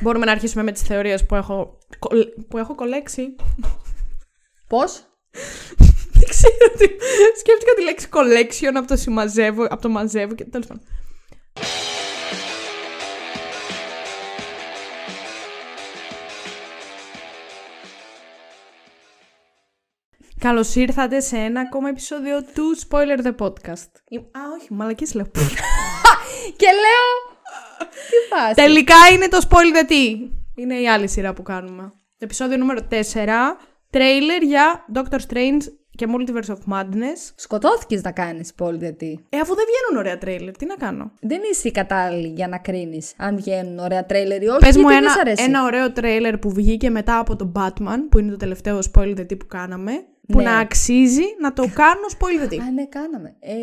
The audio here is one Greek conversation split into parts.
Μπορούμε να αρχίσουμε με τις θεωρίες που έχω, που έχω κολέξει. Πώς; Δεν ξέρω τι. Σκέφτηκα τη λέξη collection από το συμμαζεύω, από το μαζεύω και τέλος πάντων. Καλώς ήρθατε σε ένα ακόμα επεισόδιο του Spoiler the Podcast. Α, όχι, μαλακή λέω. Και λέω. Τι πας. Τελικά είναι το Spoiler the Tea. Είναι η άλλη σειρά που κάνουμε. Επεισόδιο νούμερο 4. Τρέιλερ για Doctor Strange και Multiverse of Madness. Σκοτώθηκες να κάνεις πόλη γιατί. Ε, αφού δεν βγαίνουν ωραία τρέιλερ, τι να κάνω; Δεν είσαι η κατάλληλη για να κρίνεις αν βγαίνουν ωραία τρέιλερ ή όχι. Πες μου γιατί δεν ένα, σ' αρέσει. ένα ωραίο τρέιλερ που βγήκε μετά από το Batman, που είναι το τελευταίο spoiler the Tea που κάναμε, που Ναι. να αξίζει να το κάνω spoiler the Tea. Α, ναι, κάναμε. Ε...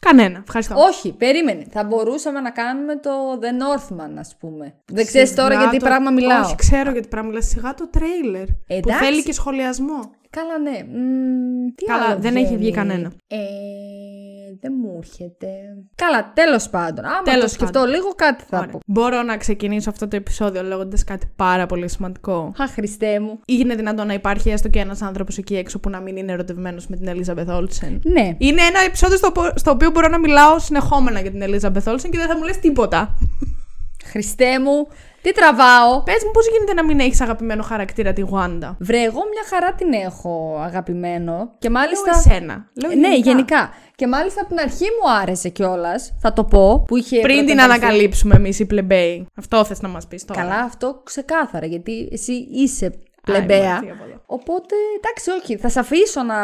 Κανένα. Ευχαριστώ. Όχι, περίμενε. Θα μπορούσαμε να κάνουμε το The Northman, ας πούμε. Δεν ξέρεις τώρα Σιγά γιατί το- πράγμα μιλάω. Όχι, ξέρω γιατί πράγμα μιλάω. Σιγά το τρέιλερ. Που Εντάξει. θέλει και σχολιασμό. Καλά, ναι. Μμμ, τι Καλά, άλλο δεν έχει βγει βγαίνει; κανένα. Ε, δεν μου έρχεται. Καλά, τέλος πάντων. Άμα Τέλος το σκεφτώ λίγο, κάτι θα Ωραία. πω. Μπορώ να ξεκινήσω αυτό το επεισόδιο λέγοντας κάτι πάρα πολύ σημαντικό. Αχ, Χριστέ μου. Είναι δυνατόν να υπάρχει έστω και ένας άνθρωπος εκεί έξω που να μην είναι ερωτευμένος με την Elizabeth Olsen; Ναι. Είναι ένα επεισόδιο στο, πο- στο οποίο μπορώ να μιλάω συνεχόμενα για την Elizabeth Olsen και δεν θα μου λες τίποτα. Χριστέ μου, τι τραβάω; Πες μου, πώς γίνεται να μην έχεις αγαπημένο χαρακτήρα τη Wanda. Βρε, εγώ μια χαρά την έχω αγαπημένο. Και μάλιστα. Λέω εσένα. Λέω Ναι, γενικά. Και μάλιστα από την αρχή μου άρεσε κιόλας. Θα το πω. Που είχε Πριν την πρωταγωνιστεί. ανακαλύψουμε εμείς οι πλεμπέοι. Αυτό θες να μας πεις τώρα. Καλά, αυτό ξεκάθαρα. Γιατί εσύ είσαι Άι, πλεμπαία. μαλακία από εδώ. Οπότε, εντάξει, όχι. Θα σε αφήσω να,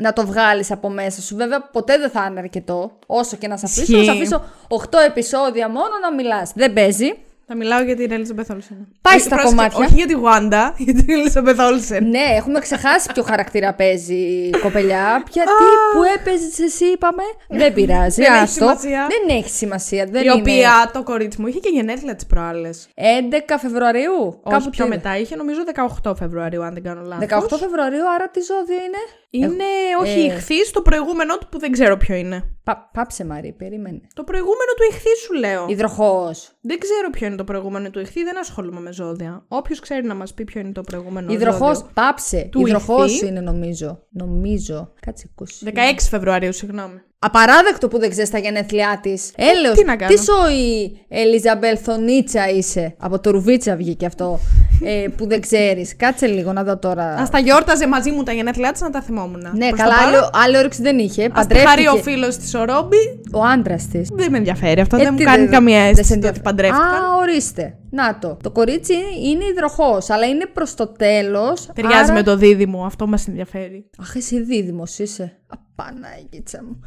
να το βγάλεις από μέσα σου. Βέβαια, ποτέ δεν θα είναι αρκετό. Όσο και να σε αφήσω, θα σε Ισχύει. αφήσω 8 επεισόδια μόνο να μιλάς. Δεν παίζει. Θα μιλάω για την Elizabeth Olsen. Πάει Ε, στα πρόσεξε, κομμάτια. Όχι για τη Wanda, για την Elizabeth Olsen. Ναι, έχουμε ξεχάσει ποιο χαρακτήρα παίζει η κοπελιά. Γιατί που έπαιζες εσύ, είπαμε. Δεν πειράζει. Δεν έχει άστο. σημασία. Δεν έχει σημασία. Δεν η είναι. οποία το κορίτσι μου είχε και γενέθλια τις προάλλες. 11 Φεβρουαρίου. Όχι πιο τι- μετά, είχε νομίζω 18 Φεβρουαρίου, αν δεν κάνω λάθος. 18 Φεβρουαρίου, άρα τι ζώδιο είναι; Είναι, όχι, ε. ηχθή το προηγούμενο του που δεν ξέρω ποιο είναι. Πα, πάψε Μαρή, περίμενε. Το προηγούμενο του ηχθή σου λέω. Υδροχός. Δεν ξέρω ποιο είναι το προηγούμενο του ηχθή, δεν ασχολούμαι με ζώδια. Όποιος ξέρει να μας πει ποιο είναι το προηγούμενο. Υδροχός. ζώδιο. Πάψε. Του Υδροχός ηχθή. είναι νομίζω. Νομίζω. Κάτσε 20. 16 Φεβρουαρίου, συγγνώμη. Απαράδεκτο που δεν ξέρεις τα γενέθλιά της. Έλεος. τι να κάνω; Τι σοϊ Ελιζαμπελθονίτσα είσαι; Από το Ρουβίτσα βγήκε αυτό. ε, που δεν ξέρεις. Κάτσε λίγο να δω τώρα. Α τα γιόρταζε μαζί μου τα γενέθλιά της να τα θυμόμουν. ναι, Προς καλά, το παρόν, άλλο, άλλο όρεξη δεν είχε. Ας τη χαρεί ο Παντρεύτηκε. φίλος της ο Ρόμπι. Ο άντρας της. Δεν με ενδιαφέρει αυτό. Ε, δεν μου τι κάνει δεν- καμία δεν σε αίσθηση το ενδιαφέρει. ότι παντρεύτηκαν. Α, ορίστε. Να το. Το κορίτσι είναι υδροχός, αλλά είναι προς το τέλος. Ταιριάζει με το δίδυμο, αυτό μας ενδιαφέρει. Αχ, εσύ δίδυμος είσαι. Απανάγιτσα μου.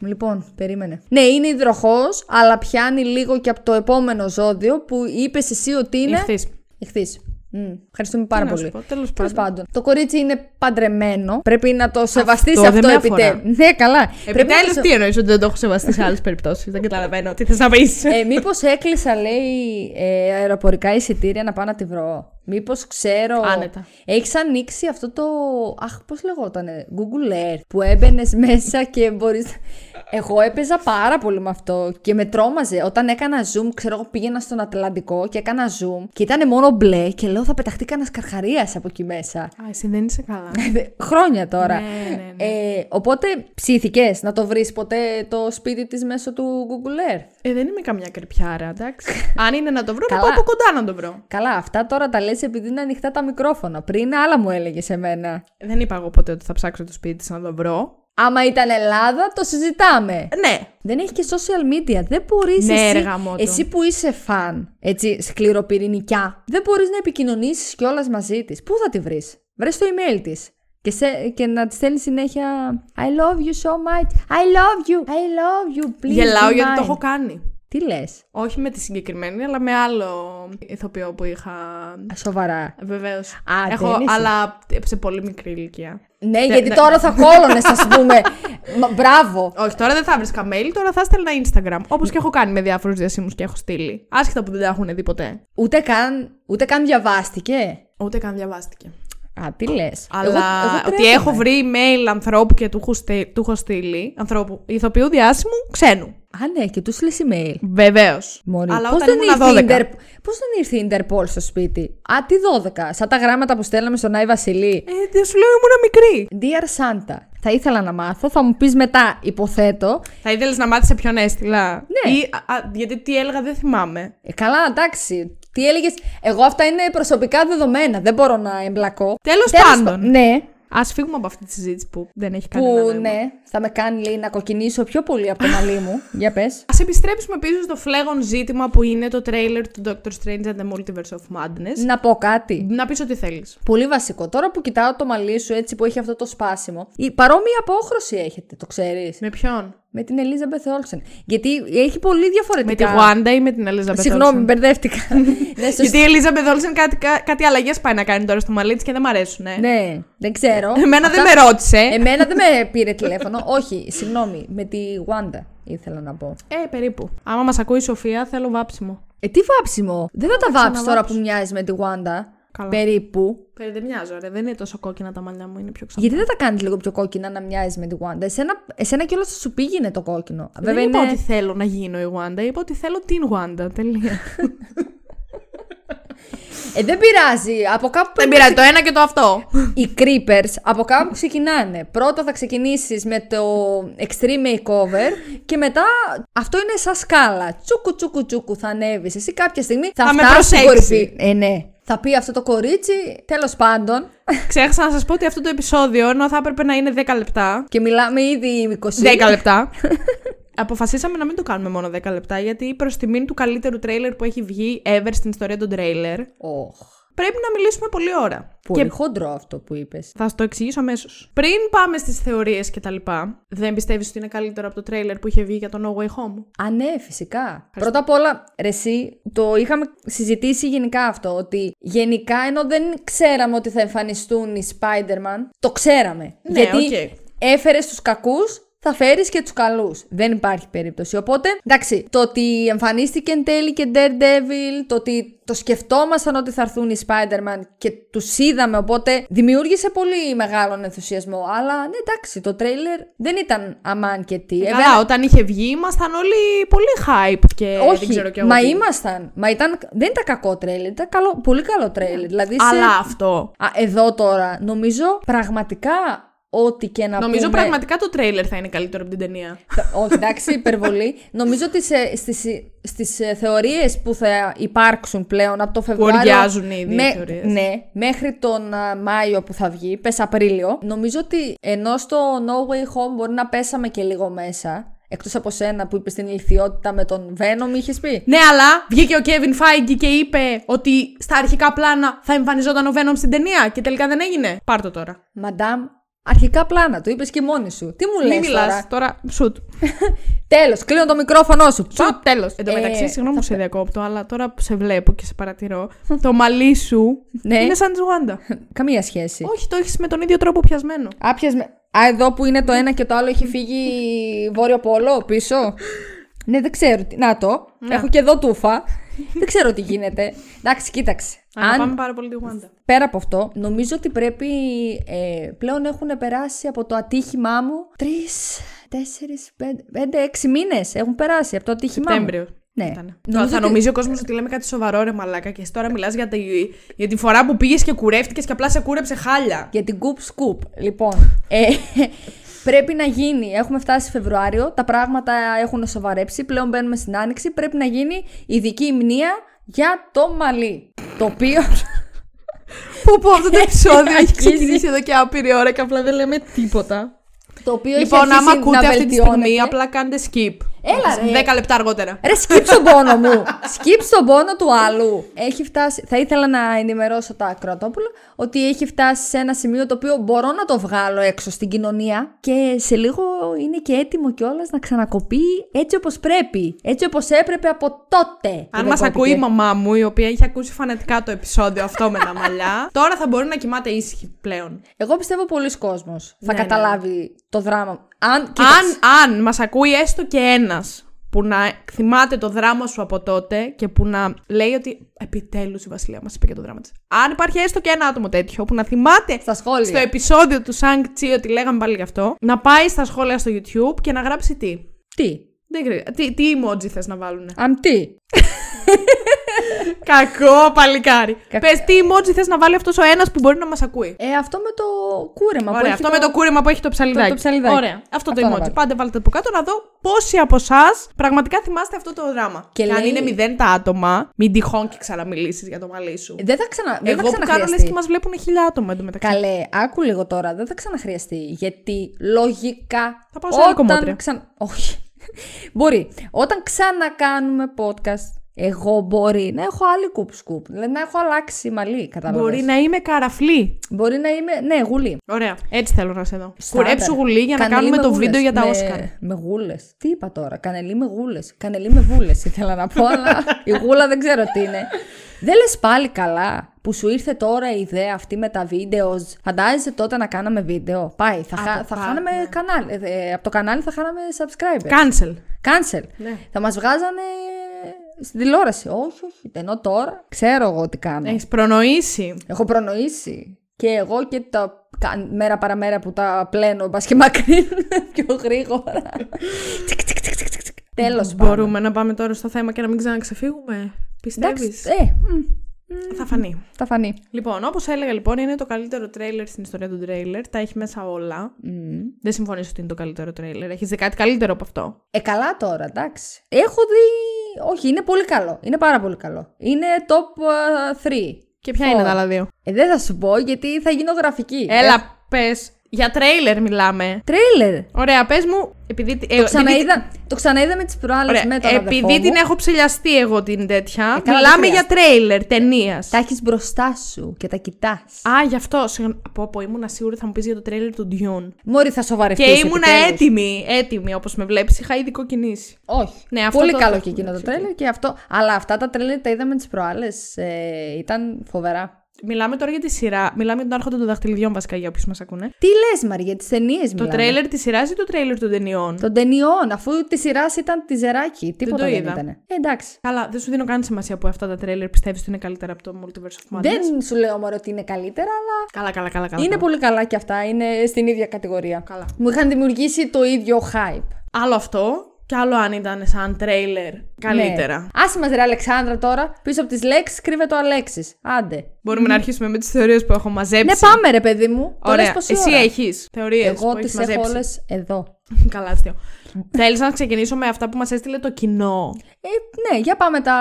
Λοιπόν, περίμενε. Ναι, είναι υδροχός, αλλά πιάνει λίγο και από το επόμενο ζώδιο που είπες εσύ ότι είναι. Ηχθής. Ηχθής. Μμ, Ευχαριστούμε πάρα να σου πολύ. πω, τέλος Τέλος πάντων. Το κορίτσι είναι παντρεμένο. Πρέπει να το σεβαστείς Αυτό αυτό, δεν με επιτέλου. αφορά. Ναι, καλά. Πρέπει να το Επιτέλου, σε- τι εννοείς ότι δεν το έχω σεβαστεί σε άλλες περιπτώσεις; Δεν καταλαβαίνω τι θες να πεις. Ε, Μήπως έκλεισα, λέει, ε, αεροπορικά εισιτήρια να πάω να τη βρω. Μήπως ξέρω. Άνετα. Έχεις ανοίξει αυτό το. Αχ, πώς λεγότανε. Google Earth. Που έμπαινες μέσα και μπορείς. Εγώ έπαιζα πάρα πολύ με αυτό και με τρόμαζε. Όταν έκανα zoom, ξέρω εγώ πήγαινα στον Ατλαντικό και έκανα zoom και ήταν μόνο μπλε και λέω θα πεταχτεί κανένας καρχαρίας από εκεί μέσα. Α, εσύ δεν είσαι καλά. Χρόνια τώρα. Ναι, ναι, ναι. Ε, οπότε ψήθηκες να το βρεις ποτέ το σπίτι της μέσω του Google Earth; Ε, δεν είμαι καμιά κρυπιάρα, εντάξει. Αν είναι να το βρω, να Καλά. πάω από κοντά να το βρω. Καλά, αυτά τώρα τα λες επειδή είναι ανοιχτά τα μικρόφωνα. Πριν άλλα μου έλεγες εμένα. Δεν είπα εγώ ποτέ ότι θα ψάξω το σπίτι της να το βρω. Άμα ήταν Ελλάδα, το συζητάμε. Ναι. Δεν έχει και social media. Δεν μπορείς Ναι, εσύ, ρε γαμότο. εσύ που είσαι φαν, έτσι, σκληροπυρηνικιά, δεν μπορείς να επικοινωνήσεις κιόλας μαζί της. Πού θα τη βρεις, Βρες το email της. Και, σε, και να της στέλνεις συνέχεια I love you so much. I love you. I love you. Please. Γελάω be γιατί το mine». έχω κάνει. Τι λες; Όχι με τη συγκεκριμένη, αλλά με άλλο ηθοποιό που είχα. Σοβαρά. Βεβαίως. Α, Έχω, δεν είσαι. αλλά σε πολύ μικρή ηλικία. Ναι, γιατί τώρα θα κόλωνε, ας πούμε. Μα, μπράβο. Όχι, τώρα δεν θα βρίσκα mail, τώρα θα έστελνα Instagram. Όπως και έχω κάνει με διάφορους διασύμους και έχω στείλει. Άσχετα που δεν τα έχουν δει ποτέ. Ούτε καν, ούτε καν διαβάστηκε; Ούτε καν διαβάστηκε. Α, τι λες. Αλλά ότι έχω βρει email ανθρώπου και του έχω, στείλει, του έχω στείλει, ανθρώπου, ηθοποιού διάσημου, ξένου. Α, ναι, και τους στείλει email. Βεβαίως. Μωρή, Αλλά πώς όταν δεν ήμουν ήρθε η 12. Ιντερ- Πώς δεν ήρθε η Interpol στο σπίτι; Α, τι 12. Σαν τα γράμματα που στέλναμε στον Άι Βασιλή. Ε, δεν σου λέω ήμουν μικρή. Dear Santa, θα ήθελα να μάθω, θα μου πεις μετά, υποθέτω. Θα ήθελες να μάθεις σε ποιον έστειλα. Ναι. Ή, α, α, γιατί τι έλεγα δεν θυμάμαι. Ε, καλά, εντάξει. Τι έλεγες; Εγώ αυτά είναι προσωπικά δεδομένα. Δεν μπορώ να εμπλακώ. Τέλος Τέλος πάντων. πα- Ναι, Α φύγουμε από αυτή τη συζήτηση που δεν έχει κανένα που νόημα. ναι, θα με κάνει λέει, να κοκκινήσω πιο πολύ από το μαλλί μου. Για πες. Ας επιστρέψουμε πίσω στο φλέγον ζήτημα που είναι το τρέιλερ του Doctor Strange and the Multiverse of Madness. Να πω κάτι. Να πεις ό,τι θέλεις. Πολύ βασικό. Τώρα που κοιτάω το μαλλί σου έτσι που έχει αυτό το σπάσιμο. Η παρόμοια απόχρωση έχετε, το ξέρεις. Με ποιον; Με την Elizabeth Olsen. Γιατί έχει πολύ Με τη διαφορετικά. Wanda ή με την Elizabeth Συγγνώμη, Olsen? μπερδεύτηκα. ναι, σωστά. Γιατί η Elizabeth Olsen κάτι, κα- κάτι αλλαγές πάει να κάνει τώρα στο μαλλί της και δεν μ' αρέσουν. Ε. Ναι, δεν ξέρω. Εμένα Αυτά- δεν με ρώτησε. Εμένα δεν με πήρε τηλέφωνο. Όχι, συγγνώμη. Με τη Wanda ήθελα να πω. Ε, περίπου. Άμα μας ακούει η Σοφία, θέλω βάψιμο. Ε, τι βάψιμο. Δεν θα τα βάψεις τώρα ξαναβάψω. που μοιάζει με τη Wanda. Καλά. Περίπου. Περί δεν μοιάζω, ρε. Δεν είναι τόσο κόκκινα τα μαλλιά μου, είναι πιο ξανά. Γιατί δεν τα κάνεις λίγο πιο κόκκινα να μοιάζεις με τη Wanda; Εσένα, εσένα κιόλας θα σου πήγαινε το κόκκινο. Δεν Βέβαια είπα είναι. ότι θέλω να γίνω η Wanda, είπα ότι θέλω την Wanda. Τελεία. Ε, δεν πειράζει. Από κάπου δεν πρέπει πειράζει το ένα και το αυτό. Οι creepers από κάπου ξεκινάνε. Πρώτα θα ξεκινήσεις με το extreme makeover και μετά αυτό είναι σαν σκάλα. Τσούκου τσούκου τσούκου θα ανέβεις. Εσύ κάποια στιγμή θα, Θα με φτάσεις στην προσέξεις. κορυφή. Ε, ναι. Θα πει αυτό το κορίτσι, τέλος πάντων. Ξέχασα να σας πω ότι αυτό το επεισόδιο, ενώ θα έπρεπε να είναι 10 λεπτά. Και μιλάμε ήδη 20. 10 λεπτά. Αποφασίσαμε να μην το κάνουμε μόνο 10 λεπτά, γιατί προς τιμήν του καλύτερου τρέιλερ που έχει βγει ever στην ιστορία των τρέιλερ, όχι. Πρέπει να μιλήσουμε πολλή ώρα. Πολύ Και χοντρό αυτό που είπες. θα σου το εξηγήσω αμέσως. Πριν πάμε στις θεωρίες κτλ., δεν πιστεύεις ότι είναι καλύτερο από το τρέιλερ που είχε βγει για το No Way Home; Α, ναι, φυσικά. Πρώτα απ' όλα, ρε, εσύ, το είχαμε συζητήσει γενικά αυτό. Ότι γενικά ενώ δεν ξέραμε ότι θα εμφανιστούν οι Spider-Man, το ξέραμε. Ναι, γιατί οκ. έφερες τους κακούς, θα φέρεις και τους καλούς. Δεν υπάρχει περίπτωση. Οπότε, εντάξει, το ότι εμφανίστηκε εν τέλει και Daredevil, το ότι το σκεφτόμασταν ότι θα έρθουν οι Spider-Man και τους είδαμε, οπότε δημιούργησε πολύ μεγάλον ενθουσιασμό. Αλλά, ναι, εντάξει, το τρέιλερ δεν ήταν αμάν και τι. Ε, Βέβαια, Καλά, όταν είχε βγει, ήμασταν όλοι πολύ hype και όχι, δεν ξέρω κι εγώ. μα τι. ήμασταν. Μα ήταν, δεν ήταν κακό τρέιλερ, ήταν καλό, πολύ καλό τρέιλερ. Δηλαδή σε- Αλλά αυτό. Α, εδώ τώρα, νομίζω πραγματικά ό,τι και να Νομίζω πούμε... πραγματικά το τρέιλερ θα είναι καλύτερο από την ταινία. Θα- Όχι, εντάξει, υπερβολή. νομίζω ότι σε, στις, στις ε, θεωρίες που θα υπάρξουν πλέον από το Φεβρουάριο... οριάζουν ήδη οι θεωρίες. Ναι, μέχρι τον α, Μάιο που θα βγει, πες Απρίλιο, νομίζω ότι ενώ στο No Way Home μπορεί να πέσαμε και λίγο μέσα, εκτός από σένα που είπες την ηλικιότητα με τον Venom, είχες πει; Ναι, αλλά βγήκε ο Kevin Feige και είπε ότι στα αρχικά πλάνα θα εμφανιζόταν ο Venom στην ταινία και τελικά δεν έγινε. Πάρ' το τώρα. Μαντάμ, αρχικά πλάνα, το είπες και μόνη σου. Τι μου Μην λες μιλάς τώρα; τώρα. Σουτ. Τέλος, κλείνω το μικρόφωνο σου. Σουτ, τέλος. Εν τω Ε, μεταξύ, συγγνώμη θα που σε διακόπτω, αλλά τώρα που σε βλέπω και σε παρατηρώ, το μαλλί σου Ναι. είναι σαν της Wanda. Καμία σχέση. Όχι, το έχεις με τον ίδιο τρόπο πιασμένο. Άπιας με... Α, εδώ που είναι το ένα και το άλλο έχει φύγει βόρειο πόλο πίσω; ναι, δεν ξέρω. τι- Να το. Έχω και εδώ τούφα. Δεν ξέρω τι γίνεται. Εντάξει, κοίταξε. Αν... Αν Πάμε πάρα πολύ τη Wanda. πέρα από αυτό, νομίζω ότι πρέπει. Ε, πλέον έχουν περάσει από το ατύχημά μου τρεις, τέσσερις, πέντε, πέντε, έξι μήνες έχουν περάσει από το ατύχημά μου. Σεπτέμβριο. Ναι. Ήτανε. Νομίζω θα ότι- νομίζει ο κόσμος ότι λέμε κάτι σοβαρό, ρε Μαλάκα, και εσύ τώρα μιλάς για, τη... για τη φορά που πήγες και κουρεύτηκες και απλά σε κούρεψε χάλια. Για την Goop Scoop. Λοιπόν, ε, πρέπει να γίνει. Έχουμε φτάσει Φεβρουάριο, τα πράγματα έχουν σοβαρέψει. Πλέον μπαίνουμε στην άνοιξη. Πρέπει να γίνει ειδική μνήα για το μαλλί. Το οποίο. Που πω αυτό το επεισόδιο έχει Αρχίζει. ξεκινήσει εδώ και άπειρη ώρα και απλά δεν λέμε τίποτα. Το οποίο Λοιπόν, έχει άμα αρχίσει ακούτε να αυτή τη στιγμή, βελτιώνεται. απλά κάντε skip. Έλα, ρε. 10 λεπτά αργότερα. Ρε, skip στον πόνο μου. skip στον πόνο του άλλου. Έχει φτάσει. Θα ήθελα να ενημερώσω τα ακροατόπουλα ότι έχει φτάσει σε ένα σημείο το οποίο μπορώ να το βγάλω έξω στην κοινωνία και σε λίγο είναι και έτοιμο κιόλας να ξανακοπεί έτσι όπως πρέπει. Έτσι όπως έπρεπε από τότε. Αν που μας δεν ακούει η κόπηκε. μαμά μου, η οποία έχει ακούσει φανατικά το επεισόδιο αυτό με τα μαλλιά, τώρα θα μπορεί να κοιμάται ήσυχη πλέον. Εγώ πιστεύω πολλοί κόσμος θα Ναι, ναι. καταλάβει το δράμα. Αν, Αν, αν μας ακούει έστω και ένας που να θυμάται το δράμα σου από τότε και που να λέει ότι επιτέλους η Βασιλεία μας είπε και το δράμα της. Αν υπάρχει έστω και ένα άτομο τέτοιο που να θυμάται Στα σχόλια. στο επεισόδιο του Σανγκ Τσι ότι λέγαμε πάλι γι' αυτό, να πάει στα σχόλια στο YouTube και να γράψει τι. Τι; Δεν ξέρω. Τι, τι emoji θες να βάλουν. Αμ τι; Κακό παλικάρι. Κακό. Πες τι emoji θες να βάλει αυτός ο ένας που μπορεί να μας ακούει; Ε, αυτό με το κούρεμα. που Ωραία, έχει αυτό με το κούρεμα που έχει το ψαλιδάκι. το ψαλιδάκι. Ωραία. Αυτό, Αυτό το να emoji. βάλω. Πάντε βάλτε από κάτω να δω πόσοι από εσάς πραγματικά θυμάστε αυτό το δράμα. Και αν λέει- είναι μηδέν τα άτομα, μην τυχόν και ξαναμιλήσεις για το μαλλί σου. Δεν θα, ξανα... δεν Εγώ θα που κάνω λες ξαναχρειαστεί. και μας βλέπουν χίλια άτομα εντωμεταξύ. Καλέ, άκου λίγο τώρα, δεν θα ξαναχρειαστεί. Γιατί λογικά. Θα πάω σε άλλη κομμότρια. Ξαν... Όχι. μπορεί. Όταν ξανακάνουμε podcast, εγώ μπορεί να έχω άλλη κουπ σκουπ. Δηλαδή να έχω αλλάξει μαλλί, κατάλαβες. Μπορεί να είμαι καραφλή. Μπορεί να είμαι. Ναι, γουλή. Ωραία. Έτσι θέλω να σε δω. Στάνταρ. Κουρέψου γουλή για να Κανελί κάνουμε με το γούλες. βίντεο για τα με... Όσκαρ. Με γούλες. Τι είπα τώρα, κανελί με γούλες. Κανελί με βούλες ήθελα να πω, αλλά η γούλα δεν ξέρω τι είναι. Δεν λες πάλι καλά που σου ήρθε τώρα η ιδέα αυτή με τα βίντεος. Φαντάζεσαι τότε να κάναμε βίντεο; Πάει, θα, Α, χα... το θα πά- χάναμε ναι. κανάλι. Ε, από το κανάλι θα χάναμε subscribers. Cancel. Cancel. Ναι. Θα μας βγάζανε στην τηλεόραση. Όχι, όχι. Ενώ τώρα ξέρω εγώ τι κάνω. Έχεις προνοήσει. Έχω προνοήσει. Και εγώ και τα κα- μέρα παραμέρα που τα πλένω, μπας και μακρύνουν πιο γρήγορα. Τσικ, τσικ, τσικ, τσικ, τσικ. Τέλος πάντων. Μπορούμε να πάμε τώρα στο θέμα και να μην ξαναξεφύγουμε. Πιστεύεις; Εντάξει, ε, μ, Θα φανεί. θα φανεί. Λοιπόν, όπως έλεγα, λοιπόν, είναι το καλύτερο τρέιλερ στην ιστορία του τρέιλερ. Τα έχει μέσα όλα. Μ. Δεν συμφωνήσω ότι είναι το καλύτερο τρέιλερ. Έχεις δει κάτι καλύτερο από αυτό; Ε, καλά τώρα, εντάξει. Έχω δει... Όχι, είναι πολύ καλό. Είναι πάρα πολύ καλό. Είναι top 3. Και ποια είναι τα άλλα δύο; Ε, δεν θα σου πω γιατί θα γίνω γραφική. Έλα, πες. Για τρέιλερ μιλάμε. Τρέιλερ; Ωραία, πες μου. Επειδή, ε, Το ξαναείδα, το ξαναείδα με τις προάλλες Ωραία, με τον επειδή αδερφό την μου. έχω ψηλιαστεί εγώ την τέτοια. Ε, καλά, δεν μιλάμε για χρειάζεται. τρέιλερ ταινίας. Τα έχεις μπροστά σου και τα κοιτάς. Α, γι' αυτό. Συγγνώμη. Πω, πω, ήμουνα σίγουρη θα μου πεις για το τρέιλερ του Dune. Μόρι θα σοβαρευτείς Και ήμουνα επιτέλους. έτοιμη, έτοιμη όπως με βλέπεις. Είχα ήδη κοκκινήσει. Όχι. Ναι, αυτό Πολύ το- καλό το και έχουμε, εκείνο το εντάξει, τρέλερ και αυτό. Αλλά αυτά τα τρέλερ τα είδαμε τις προάλλες. Ε, ήταν φοβερά. Μιλάμε τώρα για τη σειρά. Μιλάμε για τον Άρχοντα των Δαχτυλιδιών, βασικά, για όποιους μας ακούνε. Τι λες, Μαρία, για τις ταινίες Το τρέιλερ της σειράς ή το τρέιλερ των ταινιών; Των ταινιών, αφού τη σειρά ήταν τη ζεράκι. Τίποτα το δεν, είδα. ήταν. Ε, εντάξει. Καλά, δεν σου δίνω καν σημασία που αυτά τα τρέιλερ πιστεύεις ότι είναι καλύτερα από το Multiverse of Madness. Δεν σου λέω μόνο ότι είναι καλύτερα, αλλά Καλά, καλά, καλά. καλά είναι καλά. πολύ καλά και αυτά. Είναι στην ίδια κατηγορία. Καλά. Μου είχαν δημιουργήσει το ίδιο hype. Άλλο αυτό και άλλο αν ήταν σαν τρέιλερ καλύτερα. Ναι. Άσε μας ρε Αλεξάνδρα τώρα. Πίσω από τις λέξεις κρύβεται ο Αλέξης. Άντε. Μπορούμε να αρχίσουμε με τις θεωρίες που έχω μαζέψει. Ναι, πάμε ρε παιδί μου. Το λες Ωραία. πόση Εσύ ώρα; έχεις θεωρίες. Εγώ τις έχω όλες εδώ. Καλά, αστείο. Θέλεις να ξεκινήσω με αυτά που μας έστειλε το κοινό; Ε, ναι, για πάμε τα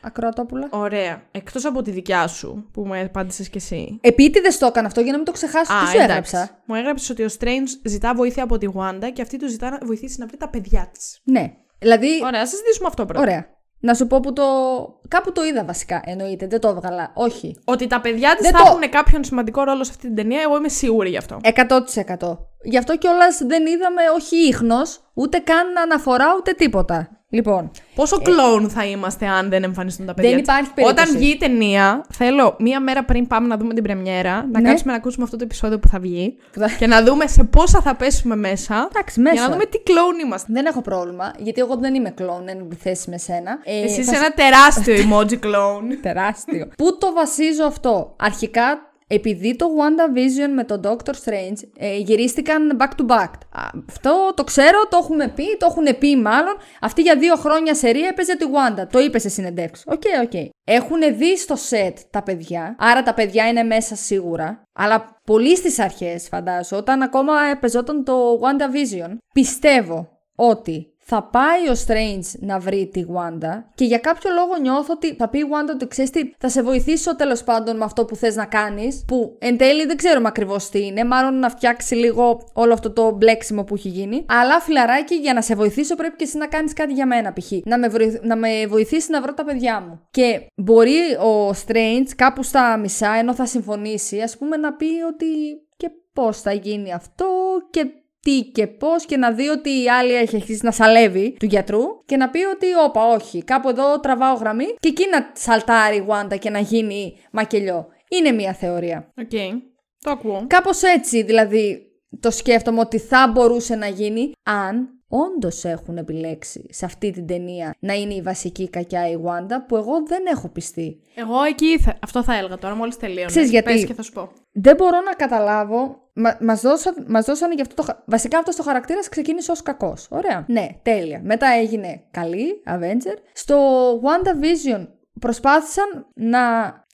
ακροατόπουλα. Ωραία. Εκτός από τη δικιά σου που μου απάντησες κι εσύ. Επίτηδες το έκανα αυτό για να μην το ξεχάσω. Τι σου έγραψα; Μου έγραψες ότι ο Strange ζητά βοήθεια από τη Wanda και αυτή του ζητά να βοηθήσει να βρει τα παιδιά της. Ναι. Δηλαδή, Ωραία, ας συζητήσουμε αυτό πρώτα. ωραία. Να σου πω που το. Κάπου το είδα βασικά. Εννοείται. Δεν το έβγαλα. Όχι. Ότι τα παιδιά της Δεν θα το- έχουν κάποιον σημαντικό ρόλο σε αυτή την ταινία, εγώ είμαι σίγουρη γι' αυτό. 100%. Γι' αυτό κιόλας δεν είδαμε όχι ίχνος, ούτε καν αναφορά, ούτε τίποτα. Λοιπόν, Πόσο κλόουν θα είμαστε αν δεν εμφανιστούν τα παιδιά Δεν της. υπάρχει περίπτωση. Όταν βγει η ταινία, θέλω μία μέρα πριν πάμε να δούμε την πρεμιέρα, να Ναι. κάτσουμε να ακούσουμε αυτό το επεισόδιο που θα βγει Που θα- και να δούμε σε πόσα θα πέσουμε μέσα. εντάξει, μέσα. Για να δούμε τι κλόουν είμαστε. Δεν έχω πρόβλημα, γιατί εγώ δεν είμαι κλόουν εν αντιθέσει με σένα. Ε, Εσύ θα είσαι ένα τεράστιο emoji κλόουν. Τεράστιο. Πού το βασίζω αυτό; Αρχικά, επειδή το WandaVision με τον Doctor Strange ε, γυρίστηκαν back to back. Α, αυτό το ξέρω, το έχουμε πει, το έχουν πει μάλλον. Αυτή για δύο χρόνια σερί έπαιζε τη Wanda. Το είπε σε συνεντεύξει. Οκ, οκ. Έχουν δει στο set τα παιδιά, άρα τα παιδιά είναι μέσα σίγουρα. Αλλά πολύ στις αρχές φαντάζομαι, όταν ακόμα παίζονταν το WandaVision, πιστεύω ότι θα πάει ο Strange να βρει τη Wanda και για κάποιο λόγο νιώθω ότι θα πει η Wanda ότι ξέρεις τι, θα σε βοηθήσω τέλος πάντων με αυτό που θες να κάνεις. Που εν τέλει δεν ξέρουμε ακριβώς τι είναι, μάλλον να φτιάξει λίγο όλο αυτό το μπλέξιμο που έχει γίνει. Αλλά φιλαράκι, για να σε βοηθήσω πρέπει και εσύ να κάνεις κάτι για μένα, π.χ. Να με, βοηθ- να με βοηθήσεις να βρω τα παιδιά μου. Και μπορεί ο Strange κάπου στα μισά, ενώ θα συμφωνήσει, ας πούμε, να πει ότι και πώς θα γίνει αυτό και τι και πώς και να δει ότι η άλλη έχει αρχίσει να σαλεύει του γιατρού και να πει ότι όπα όχι, κάπου εδώ τραβάω γραμμή και εκεί να σαλτάρει η Wanda και να γίνει μακελιό. Είναι μια θεωρία. Οκ. Το ακούω. Κάπως έτσι δηλαδή το σκέφτομαι ότι θα μπορούσε να γίνει αν όντως έχουν επιλέξει σε αυτή την ταινία να είναι η βασική κακιά η Wanda, που εγώ δεν έχω πειστεί. Εγώ εκεί θα... αυτό θα έλεγα τώρα, μόλις τελείωνε. Ξέρεις γιατί; Πες και θα σου πω. Δεν μπορώ να καταλάβω. Μα, μας, δώσαν, μας δώσανε γι' αυτό το. χα- Βασικά αυτός ο χαρακτήρας ξεκίνησε ως κακός. Ωραία. Ναι, τέλεια. Μετά έγινε καλή, Avenger. Στο WandaVision προσπάθησαν να.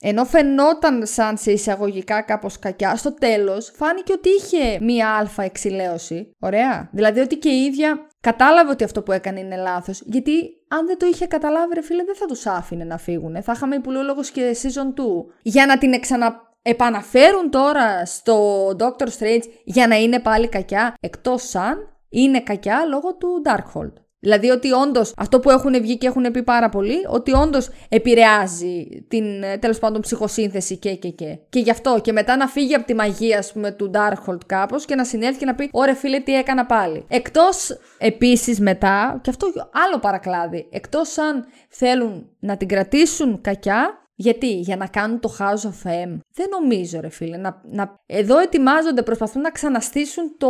Ενώ φαινόταν σαν σε εισαγωγικά κάπως κακιά, στο τέλος φάνηκε ότι είχε μία αλφα εξηλαίωση. Ωραία. Δηλαδή ότι και η ίδια κατάλαβε ότι αυτό που έκανε είναι λάθος. Γιατί αν δεν το είχε καταλάβει, ρε φίλε, δεν θα τους άφηνε να φύγουν. Θα είχαμε υπουλόλογο και season 2. Για να την εξανα επαναφέρουν τώρα στο Doctor Strange για να είναι πάλι κακιά, εκτός σαν είναι κακιά λόγω του Darkhold. Δηλαδή ότι όντως αυτό που έχουν βγει και έχουν πει πάρα πολύ, ότι όντως επηρεάζει την ε, τέλος πάντων ψυχοσύνθεση και και και. Και γι' αυτό και μετά να φύγει από τη μαγεία ας πούμε του Darkhold κάπως και να συνέλθει και να πει «Ωρε φίλε τι έκανα πάλι». Εκτός επίσης μετά, και αυτό άλλο παρακλάδι, εκτός αν θέλουν να την κρατήσουν κακιά, γιατί, για να κάνουν το House of M. Δεν νομίζω, ρε φίλε. Να, να... Εδώ ετοιμάζονται, προσπαθούν να ξαναστήσουν το,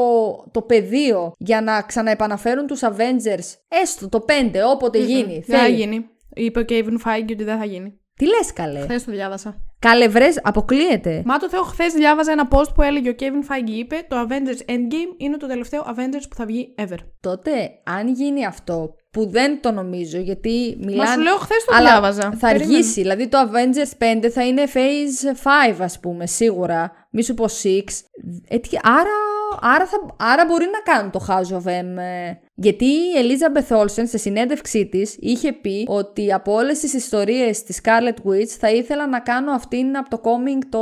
το πεδίο για να ξαναεπαναφέρουν τους Avengers. Έστω το 5, όποτε γίνει. Δεν θα Θέλει. γίνει. Είπε ο Kevin Feige ότι δεν θα γίνει. Τι λες καλέ; Χθες το διάβασα. Καλέ βρες, αποκλείεται. Μα το Θεό, χθες διάβαζα ένα post που έλεγε ο Kevin Feige είπε το Avengers Endgame είναι το τελευταίο Avengers που θα βγει ever. Τότε, αν γίνει αυτό, που δεν το νομίζω, γιατί μιλάνε... Μα σου λέω χθες το Αλλά διάβαζα. θα Περίμενε. αργήσει. Δηλαδή το Avengers 5 θα είναι Phase 5, ας πούμε, σίγουρα. Μη σου πω 6. Ε, τι- άρα, άρα, θα, άρα μπορεί να κάνουν το House of M. ε. Γιατί η Elizabeth Olsen σε συνέντευξή της είχε πει ότι από όλες τις ιστορίες της Scarlet Witch θα ήθελα να κάνω αυτήν από το coming το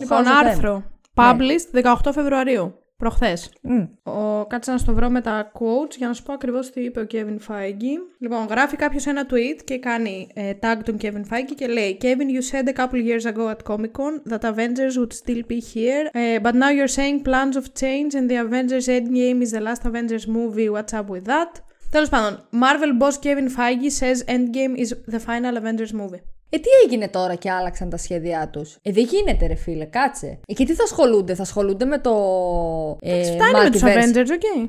Λοιπόν, House of M. άρθρο. Published 18 Φεβρουαρίου. Προχθέ. Μμ. Ο, κάτσε να στο βρω με τα quotes για να σου πω ακριβώς τι είπε ο Kevin Feige. Λοιπόν, γράφει κάποιος ένα tweet και κάνει ε, tag τον Kevin Feige και λέει Kevin, you said a couple years ago at Comic Con that Avengers would still be here, uh, but now you're saying plans of change and the Avengers Endgame is the last Avengers movie. What's up with that? Τέλος πάντων, Marvel boss Kevin Feige says Endgame is the final Avengers movie. Ε, τι έγινε τώρα και άλλαξαν τα σχέδιά τους; Ε, δεν γίνεται, ρε φίλε, κάτσε. Ε, και τι θα ασχολούνται, θα ασχολούνται με το. Ε, Φτάνει με τους multiverse. Avengers, ok.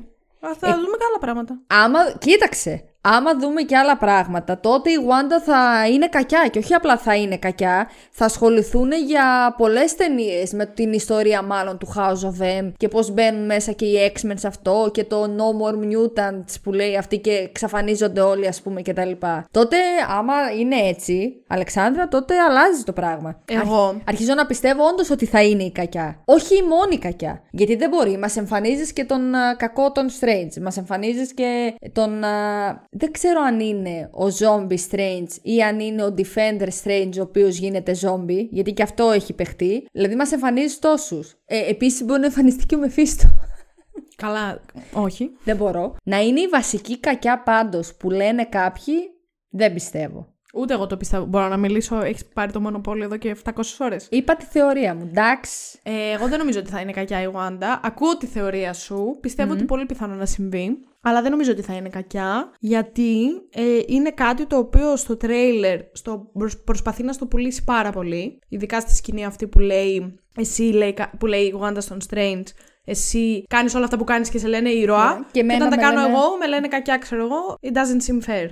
Θα δούμε και άλλα πράγματα. Άμα, κοίταξε, άμα δούμε και άλλα πράγματα, τότε η Wanda θα είναι κακιά και όχι απλά θα είναι κακιά, θα ασχοληθούν για πολλές ταινίες με την ιστορία μάλλον του House of M και πώς μπαίνουν μέσα και οι X-Men σε αυτό και το No More Mutants που λέει αυτή και εξαφανίζονται όλοι ας πούμε και τα λοιπά. Τότε άμα είναι έτσι, Αλεξάνδρα, τότε αλλάζει το πράγμα. Εγώ. Αρχίζω να πιστεύω όντως ότι θα είναι η κακιά. Όχι η μόνη κακιά. Γιατί δεν μπορεί. Μας εμφανίζεις και τον α, κακό τον Strange. Μας εμφανίζεις και τον. α, δεν ξέρω αν είναι ο Zombie Strange ή αν είναι ο Defender Strange ο οποίος γίνεται zombie. Γιατί και αυτό έχει παιχτεί. Δηλαδή μας εμφανίζει τόσους. Ε, Επίσης μπορεί να εμφανιστεί και ο Μεφίστο. Καλά, όχι. δεν μπορώ. Να είναι η βασική κακιά πάντως που λένε κάποιοι. Δεν πιστεύω. Ούτε εγώ το πιστεύω. Μπορώ να μιλήσω. Έχεις πάρει το μονοπόλιο εδώ και 700 ώρες. Είπα τη θεωρία μου. Εντάξει. Ε, εγώ δεν νομίζω ότι θα είναι κακιά η Wanda. Ακούω τη θεωρία σου. Πιστεύω ότι πολύ πιθανό να συμβεί. Αλλά δεν νομίζω ότι θα είναι κακιά. Γιατί ε, είναι κάτι το οποίο στο τρέιλερ στο, προσ- προσπαθεί να στο πουλήσει πάρα πολύ. Ειδικά στη σκηνή αυτή που λέει. Εσύ λέει, κα- που λέει η Wanda στον Strange. Εσύ κάνεις όλα αυτά που κάνεις και σε λένε ήρωα. Ναι. Και εμένα όταν τα με κάνω λένε- εγώ, με λένε κακιά, ξέρω εγώ. It doesn't seem fair.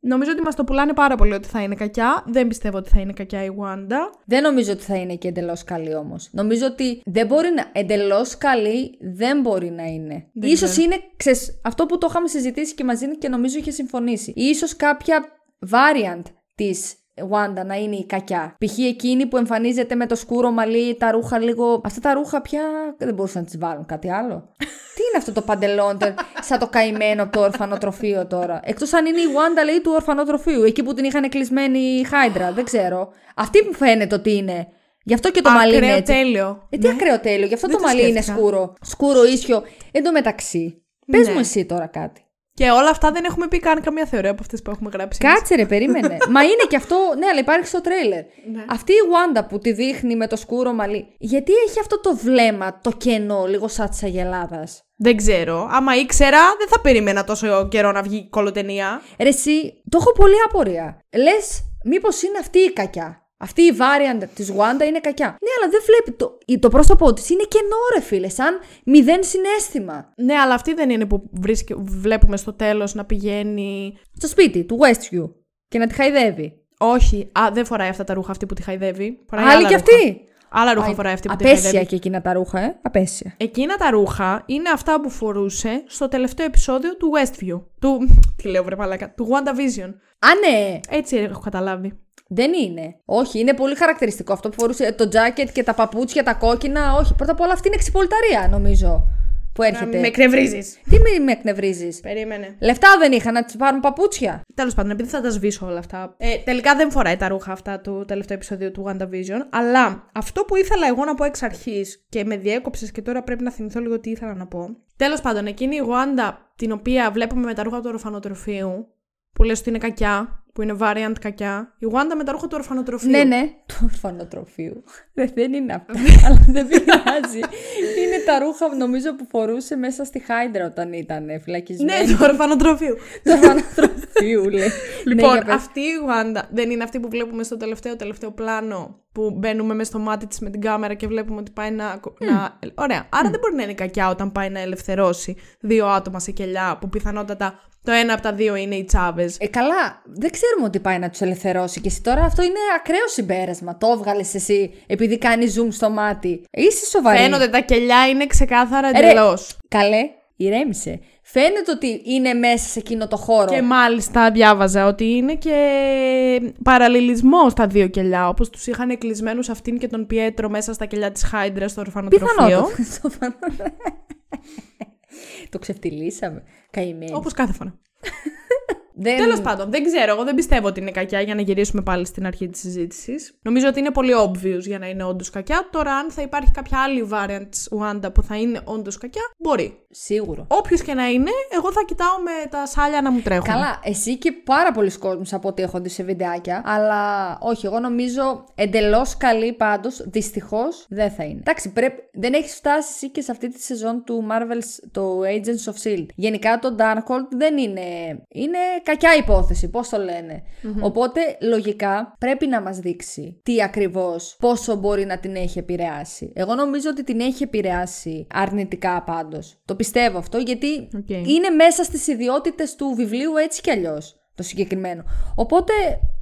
Νομίζω ότι μας το πουλάνε πάρα πολύ ότι θα είναι κακιά. Δεν πιστεύω ότι θα είναι κακιά η Wanda. Δεν νομίζω ότι θα είναι και εντελώς καλή όμως. Νομίζω ότι δεν μπορεί να. Εντελώς καλή δεν μπορεί να είναι. Δεν σω ξέρω. είναι. Ξέρεις, αυτό που το είχαμε συζητήσει και μαζί και νομίζω είχε συμφωνήσει. Ίσως κάποια variant της Wanda να είναι η κακιά. Π.χ. εκείνη που εμφανίζεται με το σκούρο μαλλί, τα ρούχα λίγο. Αυτά τα ρούχα πια δεν μπορούσαν να τις βάλουν κάτι άλλο. Τι είναι αυτό το παντελόν, τε- σαν το καημένο από το ορφανοτροφείο τώρα. Εκτός αν είναι η Wanda λέει του ορφανοτροφείου, εκεί που την είχαν κλεισμένη η Χάιντρα, δεν ξέρω. Αυτή που φαίνεται ότι είναι. Γι' αυτό και το μαλλί είναι Ακραίο έτσι. τέλειο. Ε, τι ακραίο τέλειο, γι' αυτό Δεν το το μαλλί είναι σκέφτηκα. σκούρο. Σκούρο, ίσιο. Εν τω μεταξύ. Πες Ναι. μου εσύ τώρα κάτι. Και όλα αυτά δεν έχουμε πει καν καμία θεωρία από αυτές που έχουμε γράψει. εμείς. Κάτσε ρε, περίμενε. Μα είναι και αυτό, ναι, αλλά υπάρχει στο τρέιλερ. Ναι. Αυτή η Wanda που τη δείχνει με το σκούρο μαλλί, γιατί έχει αυτό το βλέμμα, το κενό, λίγο σαν της Αγελάδας; Δεν ξέρω. Άμα ήξερα, δεν θα περίμενα τόσο καιρό να βγει η κωλοταινία. Ρε, εσύ, το έχω πολύ απορία. Λες, μήπως είναι αυτή η κακιά; Αυτή η variant της Wanda είναι κακιά. Ναι, αλλά δεν βλέπει. Το, το πρόσωπό της είναι κενό, ρε φίλε, σαν μηδέν συνέστημα. Ναι, αλλά αυτή δεν είναι που βρίσκει, βλέπουμε στο τέλος να πηγαίνει. Στο σπίτι του Westview και να τη χαϊδεύει. Όχι, α, δεν φοράει αυτά τα ρούχα αυτή που τη χαϊδεύει. Φοράει Άλλη άλλα κι ρούχα. αυτή. Άλλα ρούχα φοράει αυτή που τη Απέσια χαϊδεύει. και εκείνα τα ρούχα, ε. Απέσια. Εκείνα τα ρούχα είναι αυτά που φορούσε στο τελευταίο επεισόδιο του Westview. Του. Τι λέω, βρε μαλάκα. Του WandaVision. Α, ναι! Έτσι έχω καταλάβει. Δεν είναι. Όχι, είναι πολύ χαρακτηριστικό αυτό που φορούσε ε, το τζάκετ και τα παπούτσια, τα κόκκινα. Όχι, πρώτα απ' όλα αυτή είναι εξυπολταρία, νομίζω. Που έρχεται. Με εκνευρίζεις. Τι με, με εκνευρίζεις; Περίμενε. Λεφτά δεν είχαν να τη πάρουν παπούτσια. Τέλος πάντων, επειδή θα τα σβήσω όλα αυτά. Ε, τελικά δεν φοράει τα ρούχα αυτά του τελευταίου επεισοδίου του WandaVision. Αλλά αυτό που ήθελα εγώ να πω εξ αρχής και με διέκοψες και τώρα πρέπει να θυμηθώ λίγο τι ήθελα να πω. Τέλος πάντων, εκείνη η Wanda την οποία βλέπουμε με τα ρούχα του ορφανοτροφείου, που λες ότι είναι κακιά, που είναι variant κακιά. Η Wanda με τα ρούχα του ορφανοτροφείου. Ναι, ναι. Του ορφανοτροφείου. Δεν, δεν είναι αυτά. αλλά δεν πειράζει. είναι τα ρούχα, νομίζω, που φορούσε μέσα στη Χάιντρα όταν ήταν φυλακισμένη. Ναι, του ορφανοτροφείου. του ορφανοτροφείου, λέει. Λοιπόν, Ναι, για πες. αυτή η Wanda δεν είναι αυτή που βλέπουμε στο τελευταίο τελευταίο πλάνο που μπαίνουμε μέσα στο μάτι της με την κάμερα και βλέπουμε ότι πάει να... να... Ωραία. Άρα δεν μπορεί να είναι κακιά όταν πάει να ελευθερώσει δύο άτομα σε κελιά που πιθανότατα το ένα από τα δύο είναι οι Τσάβες. Ε, καλά, δεν ξέρουμε ότι πάει να τους ελευθερώσει. Και εσύ τώρα αυτό είναι ακραίο συμπέρασμα. Το έβγαλες εσύ επειδή κάνει zoom στο μάτι. Είσαι σοβαρή. Φαίνονται τα κελιά είναι ξεκάθαρα Ε, ρε, εντελώς. Καλέ, ηρέμησε. Φαίνεται ότι είναι μέσα σε εκείνο το χώρο. Και μάλιστα διάβαζα ότι είναι και παραλληλισμό στα δύο κελιά, όπως τους είχαν κλεισμένους αυτήν και τον Πιέτρο μέσα στα κελιά της Χάιντρας στο ορφανοτροφείο. Πιθανότατα. Σοβαρά. το ξεφτυλίσαμε. Καημένη. Όπως κάθε φορά. Δεν... Τέλος πάντων, δεν ξέρω. Εγώ δεν πιστεύω ότι είναι κακιά για να γυρίσουμε πάλι στην αρχή της συζήτησης. Νομίζω ότι είναι πολύ obvious για να είναι όντως κακιά. Τώρα, αν θα υπάρχει κάποια άλλη variant της Wanda που θα είναι όντως κακιά, μπορεί. Σίγουρο. Όποιος και να είναι, εγώ θα κοιτάω με τα σάλια να μου τρέχουν. Καλά, εσύ και πάρα πολλοί κόσμοι από ό,τι έχω δει σε βιντεάκια. Αλλά όχι, εγώ νομίζω εντελώς καλή πάντως. Δυστυχώς δεν θα είναι. Εντάξει, πρέπει... δεν έχεις φτάσει εσύ και σε αυτή τη σεζόν του Marvel's το Agents of Shield. Γενικά το Darkhold δεν είναι. Είναι κακιά υπόθεση, πώς το λένε Οπότε λογικά πρέπει να μας δείξει τι ακριβώς, πόσο μπορεί να την έχει επηρεάσει. Εγώ νομίζω ότι την έχει επηρεάσει αρνητικά πάντως. Το πιστεύω αυτό γιατί Οκ. είναι μέσα στις ιδιότητες του βιβλίου έτσι κι αλλιώς το συγκεκριμένο. Οπότε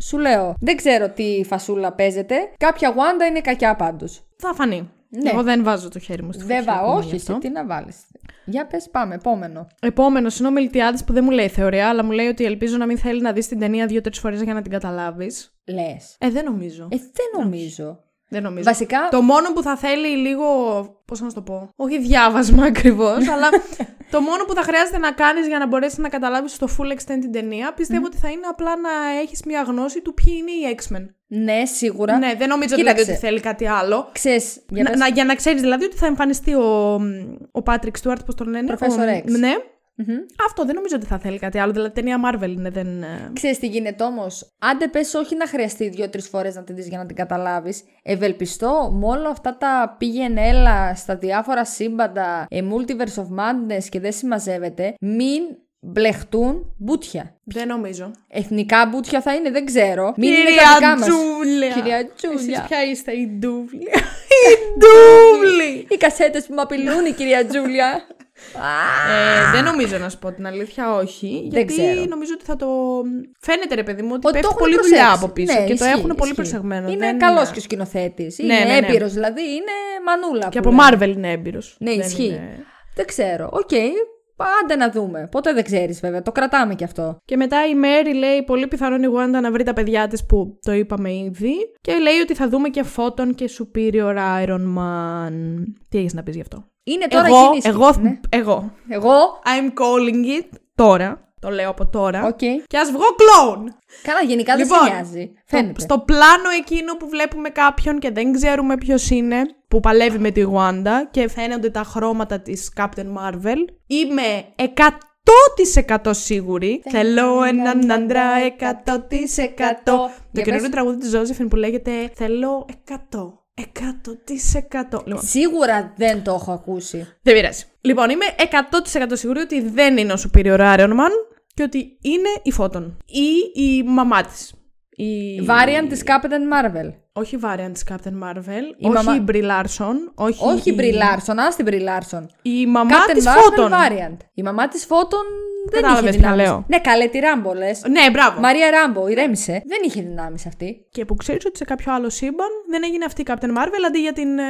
σου λέω, δεν ξέρω τι φάση ούλα παίζεται. Κάποια Wanda είναι κακιά πάντως. Θα φανεί. Ναι. Εγώ δεν βάζω το χέρι μου στη φωτιά. Βέβαια, ακόμα γι' όχι, αυτό. σε τι να βάλεις. Για πες, πάμε, επόμενο. Επόμενος είναι ο Μιλτιάδης που δεν μου λέει θεωρία, αλλά μου λέει ότι ελπίζω να μην θέλει να δεις την ταινία δύο-τρεις φορές για να την καταλάβεις. Λες. Ε, δεν νομίζω. Ε, δεν νομίζω. Δεν νομίζω. Βασικά, Το μόνο που θα θέλει λίγο. Πώς να σου το πω. Όχι διάβασμα ακριβώς, αλλά το μόνο που θα χρειάζεται να κάνεις για να μπορέσεις να καταλάβεις στο full extent την ταινία, πιστεύω ότι θα είναι απλά να έχεις μια γνώση του ποιοι είναι οι X-Men. Ναι, σίγουρα. Ναι, δεν νομίζω Κοίταξε. δηλαδή ότι θέλει κάτι άλλο. Ξέρεις, για Να, πες. να- για να ξέρεις δηλαδή ότι θα εμφανιστεί ο, ο Patrick Stewart, πώς τον λένε. Professor ο, X. Ναι. Μμμ. Αυτό δεν νομίζω ότι θα θέλει κάτι άλλο. Δηλαδή ταινία Marvel είναι. Δεν... ε, Ξέρεις τι γίνεται όμως. Άντε πες όχι να χρειαστεί δύο-τρεις φορές να την δεις για να την καταλάβεις. Ευελπιστώ με όλα αυτά τα πήγαινε έλα στα διάφορα σύμπαντα, ε, Multiverse of Madness και δεν συμμαζεύεται, μην μπλεχτούν μπούτια. Δεν νομίζω. Εθνικά μπούτια θα είναι, δεν ξέρω. Μην είναι τα δικά Κυρία μας. Τζούλια. Κυρία Τζούλια. Εσείς ποια είστε, η Ντούβλη; η Ντούβλη. Οι κασέτες που με απειλούν η κυρία Τζούλια. Ε, δεν νομίζω να σου πω την αλήθεια, όχι. γιατί ξέρω. νομίζω ότι θα το. Φαίνεται ρε παιδί μου ότι Ότι πέφτει το έχουν πολλή προσέξει. δουλειά από πίσω Ναι, και το ισχύει, έχουν πολύ ισχύει. προσεγμένο. Είναι δεν... καλός και ο σκηνοθέτης. Ναι, Είναι ναι, ναι. έμπειρος, δηλαδή είναι μανούλα. Και που από λένε. Marvel είναι έμπειρος. Ναι, ισχύει. Δεν ξέρω. Οκ. Άντε να δούμε. Ποτέ δεν ξέρεις, βέβαια. Το κρατάμε κι αυτό. Και μετά η Μέρη λέει πολύ πιθανόν η Wanda να βρει τα παιδιά της που το είπαμε ήδη και λέει ότι θα δούμε και Photon και Superior Iron Man. Τι έχεις να πεις γι' αυτό; Είναι τώρα εγώ, κίνηση. εγώ, Ναι. εγώ, Εγώ. I'm calling it τώρα, το λέω από τώρα, Οκ. και ας βγω κλόουν. Καλά, γενικά δεν Λοιπόν, σε νοιάζει. Φαίνεται. Στο πλάνο εκείνο που βλέπουμε κάποιον και δεν ξέρουμε ποιος είναι, που παλεύει με τη Wanda και φαίνονται τα χρώματα της Captain Marvel, είμαι 100% σίγουρη. Θέλω έναν άντρα 100%. Το Για καινούριο πες. τραγούδι της Ζώζεφιν που λέγεται Θέλω 100. 100%. Λοιπόν, Σίγουρα δεν το έχω ακούσει. δεν πειράζει. Λοιπόν, είμαι 100% σίγουρη ότι δεν είναι ο Superior Iron Man και ότι είναι η Photon ή η μαμά τη. η... Variant της Captain Marvel. Όχι variant της Captain Marvel, Η όχι μαμα- η Brie Larson, όχι, Όχι η... Brie Larson, ας την Brie Larson. Η μαμά Captain της Marvel Φώτων. Variant. Η μαμά της Φώτων δεν Κατάλαβες είχε τι να δυνάμεις. λέω. Ναι, καλέ, τη Ράμπο λες. Ναι, μπράβο. Μαρία Ράμπο, ηρέμησε. Δεν είχε δυνάμεις αυτή. Και που ξέρεις ότι σε κάποιο άλλο σύμπαν δεν έγινε αυτή η Captain Marvel αντί για την. Ε,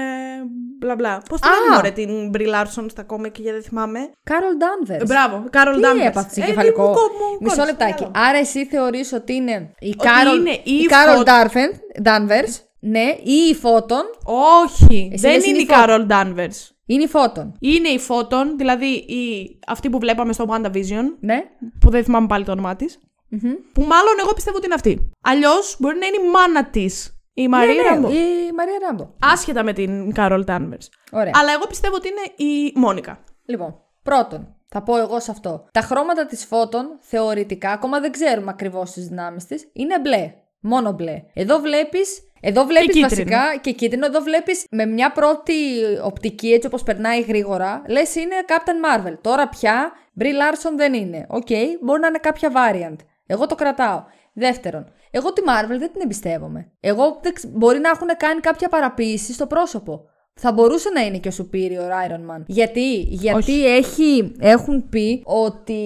μπλα μπλα. Πώς την Α! λένε, μωρέ, την Brie Larson στα κόμικ και δεν θυμάμαι. Κάρολ Ντάνβερ. Ε, μπράβο, Κάρολ Τι Ντάνβερ. έπαθε συγκεφαλικό. Μισό Μισό λεπτάκι. Άρα εσύ θεωρείς ότι είναι η Ότι Κάρολ, είναι η η Κάρολ Φω- Ντάνβερς, ναι, ή η Φώτον. Όχι, Εσύ δεν λες είναι η η Φώτων. Κάρολ Danvers. Είναι η Φώτον. Είναι η Φώτον, δηλαδή η, αυτή που βλέπαμε στο WandaVision, Ναι. που δεν θυμάμαι πάλι το όνομά της. Μμμ. Που μάλλον εγώ πιστεύω ότι είναι αυτή. Αλλιώς μπορεί να είναι η μάνα της, η Μαρία Ναι, ναι, Ράμπο. η Μαρία Ράμπο. Άσχετα με την Κάρολ Danvers. Ωραία. Αλλά εγώ πιστεύω ότι είναι η Μόνικα. Λοιπόν, πρώτον, θα πω εγώ σε αυτό. Τα χρώματα της φώτων, θεωρητικά, ακόμα δεν ξέρουμε ακριβώς τις δυνάμεις της, είναι μπλε. Μόνο μπλε. Εδώ βλέπεις... Εδώ βλέπεις κίτρινο. βασικά και κίτρινο, εδώ βλέπεις με μια πρώτη οπτική έτσι όπως περνάει γρήγορα, λες είναι Captain Marvel. Τώρα πια Brie Larson δεν είναι. Οκ, μπορεί να είναι κάποια variant. Εγώ το κρατάω. Δεύτερον, εγώ τη Marvel δεν την εμπιστεύομαι. Εγώ δεν ξ- μπορεί να έχουν κάνει κάποια παραποίηση στο πρόσωπο. Θα μπορούσε να είναι και ο Superior Iron Man. Γιατί, γιατί έχει, έχουν πει ότι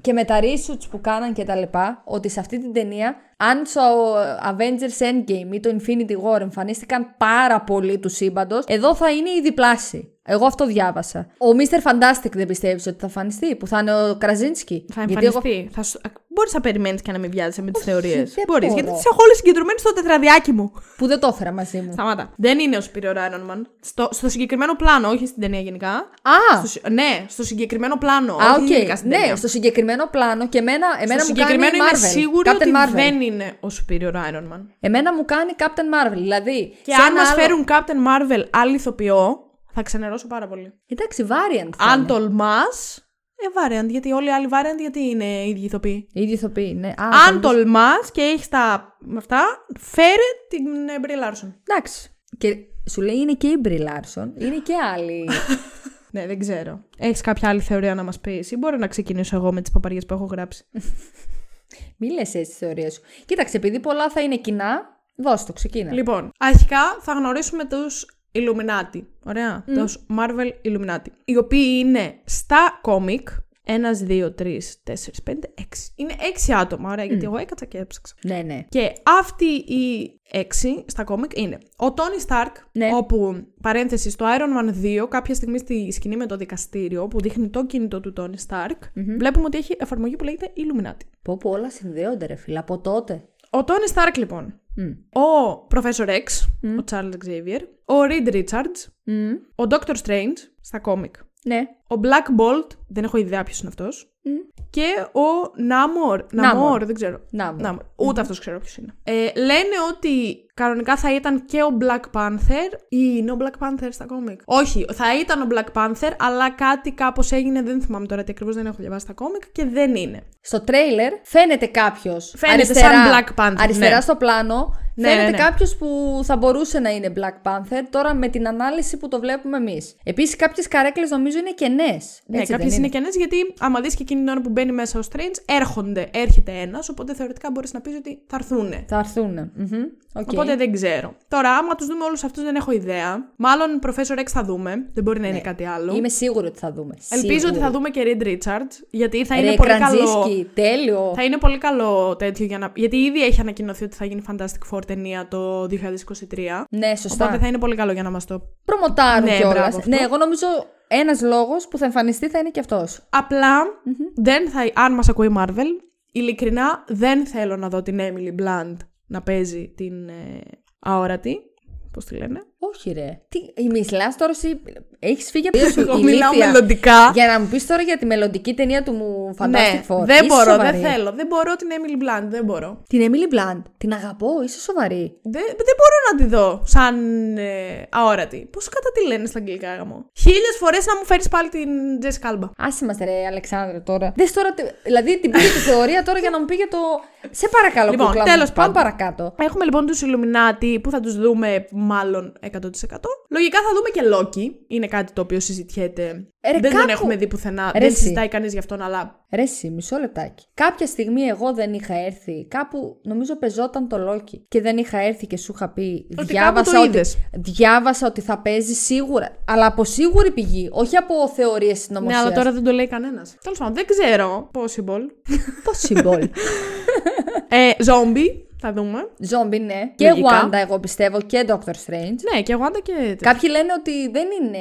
και με τα reshoots που κάναν και τα λοιπά, ότι σε αυτή την ταινία, αν στο Avengers Endgame ή το Infinity War εμφανίστηκαν πάρα πολλοί τους σύμπαντος, εδώ θα είναι η διπλάση. Εγώ αυτό διάβασα. Ο Mr. Fantastic δεν πιστεύεις ότι θα εμφανιστεί, που θα είναι ο Κραζίνσκι; Θα Γιατί εγώ- εμφανιστεί. Θα σου... Μπορείς να περιμένεις και να μην βιάζεσαι με τις θεωρίες. δεν Μπορείς, μπορώ. γιατί τις έχω όλες συγκεντρωμένες στο τετραδιάκι μου. Που δεν το έφερα μαζί μου. Σταμάτα. Δεν είναι ο Superior Iron Man. Στο, στο συγκεκριμένο πλάνο, όχι στην ταινία γενικά. Α! Στο, συ- ναι, στο συγκεκριμένο πλάνο. Α, όχι οκ. γενικά στην Ναι, ταινία. στο συγκεκριμένο πλάνο και εμένα, εμένα στο μου κάνει συγκεκριμένο είμαι Marvel. σίγουρη Captain ότι Marvel. δεν είναι ο Superior Iron Man. Εμένα μου κάνει Captain Marvel. Δηλαδή. Και σε αν ένα μας άλλο- φέρουν Captain Marvel άλλη ηθοποιό, θα ξενερώσω πάρα πολύ. Εντάξει, variant. θα Αν είναι. τολμάς. Ε, variant. Γιατί όλοι οι άλλοι variant, γιατί είναι οι ίδιοι ηθοποιοί. Η ίδια ηθοποιή, ναι. Α, Αν τολμάς. τολμάς και έχεις τα. με αυτά, φέρε την ε, Brie Larson. Εντάξει. Και σου λέει είναι και η Brie Larson, είναι και άλλοι. Ναι, δεν ξέρω. Έχεις κάποια άλλη θεωρία να μας πεις, ή μπορώ να ξεκινήσω εγώ με τις παπαριές που έχω γράψει; Μη λες έτσι τη θεωρία σου. Κοίταξε, επειδή πολλά θα είναι κοινά, δώσ' το, ξεκίνα. Λοιπόν, αρχικά θα γνωρίσουμε τους Illuminati. Ωραία. Τους Marvel Illuminati. Οι οποίοι είναι στα κόμικ. Ένας, δύο, τρεις, τέσσερις, πέντε, έξι. Είναι έξι άτομα. Ωραία, γιατί εγώ έκατσα και έψαξα. Ναι, ναι. Και αυτοί οι έξι στα κόμικ είναι ο Tony Stark, Ναι. όπου παρένθεση στο Iron Man 2, κάποια στιγμή στη σκηνή με το δικαστήριο που δείχνει το κινητό του Tony Stark, βλέπουμε ότι έχει εφαρμογή που λέγεται Illuminati. Πω πω όλα συνδέονται ρε φίλε, από τότε. Ο Tony Stark λοιπόν, Μμ. ο Professor X, ο Charles Xavier, ο Reed Richards, Μμ. ο Doctor Strange στα κόμικ, Ναι. ο Black Bolt, δεν έχω ιδέα ποιος είναι αυτός, Μμ. και ο Namor, Namor. Namor, δεν ξέρω. Να μου. Namor. Ούτε αυτός ξέρω ποιος είναι. Ε, λένε ότι κανονικά θα ήταν και ο Black Panther ή είναι ο Black Panther στα κόμικ. Όχι, θα ήταν ο Black Panther, αλλά κάτι κάπως έγινε, δεν θυμάμαι τώρα τι ακριβώς δεν έχω διαβάσει τα κόμικ και δεν είναι. Στο τρέιλερ φαίνεται κάποιος. Φαίνεται σαν Black Panther, Αριστερά ναι. στο πλάνο. Ναι, φαίνεται ναι, ναι. κάποιος που θα μπορούσε να είναι Black Panther. Τώρα με την ανάλυση που το βλέπουμε εμείς. Επίσης, κάποιες καρέκλες νομίζω είναι κενές. Ναι, κάποιες είναι κενές γιατί άμα δεις και εκείνη την ώρα που μπαίνει μέσα ο Strange, έρχονται, έρχεται ένας, οπότε θεωρητικά μπορείς να πεις ότι θα έρθουν. Θα έρθουν. Okay. Οπότε δεν ξέρω. Τώρα, άμα τους δούμε όλους αυτούς, δεν έχω ιδέα. Μάλλον Professor X θα δούμε. Δεν μπορεί να είναι κάτι άλλο. Ναι. Είμαι σίγουρη ότι θα δούμε. Ελπίζω Σίγουρη. ότι θα δούμε και Reed Richards, γιατί θα είναι Ρε, πολύ καλό. Κραντζίσκι, τέλειο. Θα είναι πολύ καλό τέτοιο για να. Γιατί ήδη έχει ανακοινωθεί ότι θα γίνει Fantastic Four ταινία το 2023. Ναι, σωστά. Οπότε θα είναι πολύ καλό για να μας το. Προμοτάρουν Ναι, κιόλας. μπράβο, αυτό. Ναι, εγώ νομίζω ένας λόγος που θα εμφανιστεί θα είναι και αυτός. απλα δεν θα. Αν μας ακούει η Marvel, ειλικρινά δεν θέλω να δω την Emily Blunt να παίζει την ε, αόρατη. Πώς τη λένε. Όχι, ρε. Τι, μιλά τώρα εσύ. Έχεις φύγει από τη σου Εγώ μιλάω ηλίθεια. μελλοντικά. Για να μου πεις τώρα για τη μελλοντική ταινία του μου Fantastic ναι, Four. δεν Είσαι μπορώ, σοβαρή. δεν θέλω. Δεν μπορώ την Emily Blunt, δεν μπορώ. Την Emily Blunt. Την αγαπώ, είσαι σοβαρή. Δεν, δεν μπορώ να τη δω σαν ε, αόρατη. Πώς κατά τη λένε στα αγγλικά γάμο; Χίλιες φορές να μου φέρεις πάλι την Jessica Alba. Άσε μας ρε Αλεξάνδρα τώρα. Δες τώρα, τι- δηλαδή την πήγε τη θεωρία τώρα για να μου πει για το... Σε παρακαλώ Λοιπόν, κούκλα μου. τέλος Πάμε πάντων. παρακάτω. Έχουμε λοιπόν τους Illuminati που θα τους δούμε μάλλον Λογικά θα δούμε και Loki. Είναι κάτι το οποίο συζητιέται. Ε, ρε, δεν τον κάπου- έχουμε δει πουθενά. Ρε, δεν εσύ. συζητάει κανείς γι' αυτόν, αλλά. Ρε εσύ, μισό λεπτάκι. Κάποια στιγμή εγώ δεν είχα έρθει. Κάπου νομίζω πεζόταν το Loki. Και δεν είχα έρθει και σου είχα πει. Ότι διάβασα, κάπου το ότι, είδες. διάβασα ότι θα παίζει σίγουρα. Αλλά από σίγουρη πηγή. Όχι από θεωρίες Ναι, συνωμοσία. αλλά τώρα δεν το λέει κανένας. Τέλος πάντων, δεν ξέρω. Possible. Possible. ε, zombie, θα δούμε. Ζόμπι, ναι. Και Λογικά. Wanda, εγώ πιστεύω, και Doctor Strange. Ναι, και Wanda και. Κάποιοι λένε ότι δεν είναι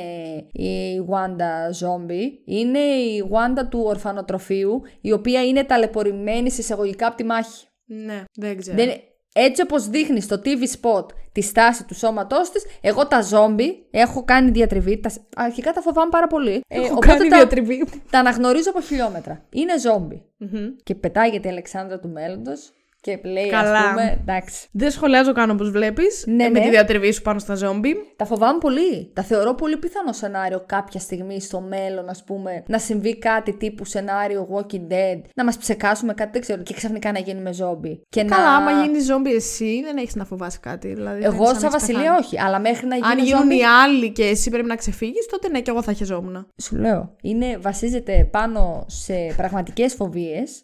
η Wanda zombie, είναι η Wanda του ορφανοτροφείου, η οποία είναι ταλαιπωρημένη σε εισαγωγικά από τη μάχη. Ναι, δεν ξέρω. Δεν, έτσι όπως δείχνει στο TV spot τη στάση του σώματός της, εγώ τα zombie έχω κάνει διατριβή, τα, αρχικά τα φοβάμαι πάρα πολύ. Ε, Έχω οπότε κάνει τα, διατριβή. τα αναγνωρίζω από χιλιόμετρα. Είναι zombie. Μμμ. Και πετάγεται η Αλεξάνδρα του μέλλοντος και λέει Καλά. ας πούμε, εντάξει. Δεν σχολιάζω καν όπως βλέπεις. Ναι, με ναι. τη διατριβή σου πάνω στα ζόμπι. Τα φοβάμαι πολύ. Τα θεωρώ πολύ πιθανό σενάριο κάποια στιγμή στο μέλλον, ας πούμε, να συμβεί κάτι τύπου σενάριο Walking Dead, να μας ψεκάσουμε κάτι, δεν ξέρω, και ξαφνικά να γίνουμε ζόμπι. Και Καλά, να... άμα γίνει ζόμπι εσύ, δεν έχεις να φοβάσει κάτι. Δηλαδή, δεν Εγώ, είναι σαν να έχεις Βασιλεία, πεθάνει. όχι. Αλλά μέχρι να Αν γίνω γίνουν ζόμπι. οι άλλοι και εσύ πρέπει να ξεφύγεις, τότε ναι, και εγώ θα χεζόμουν. Σου λέω. Είναι, βασίζεται πάνω σε πραγματικές φοβίες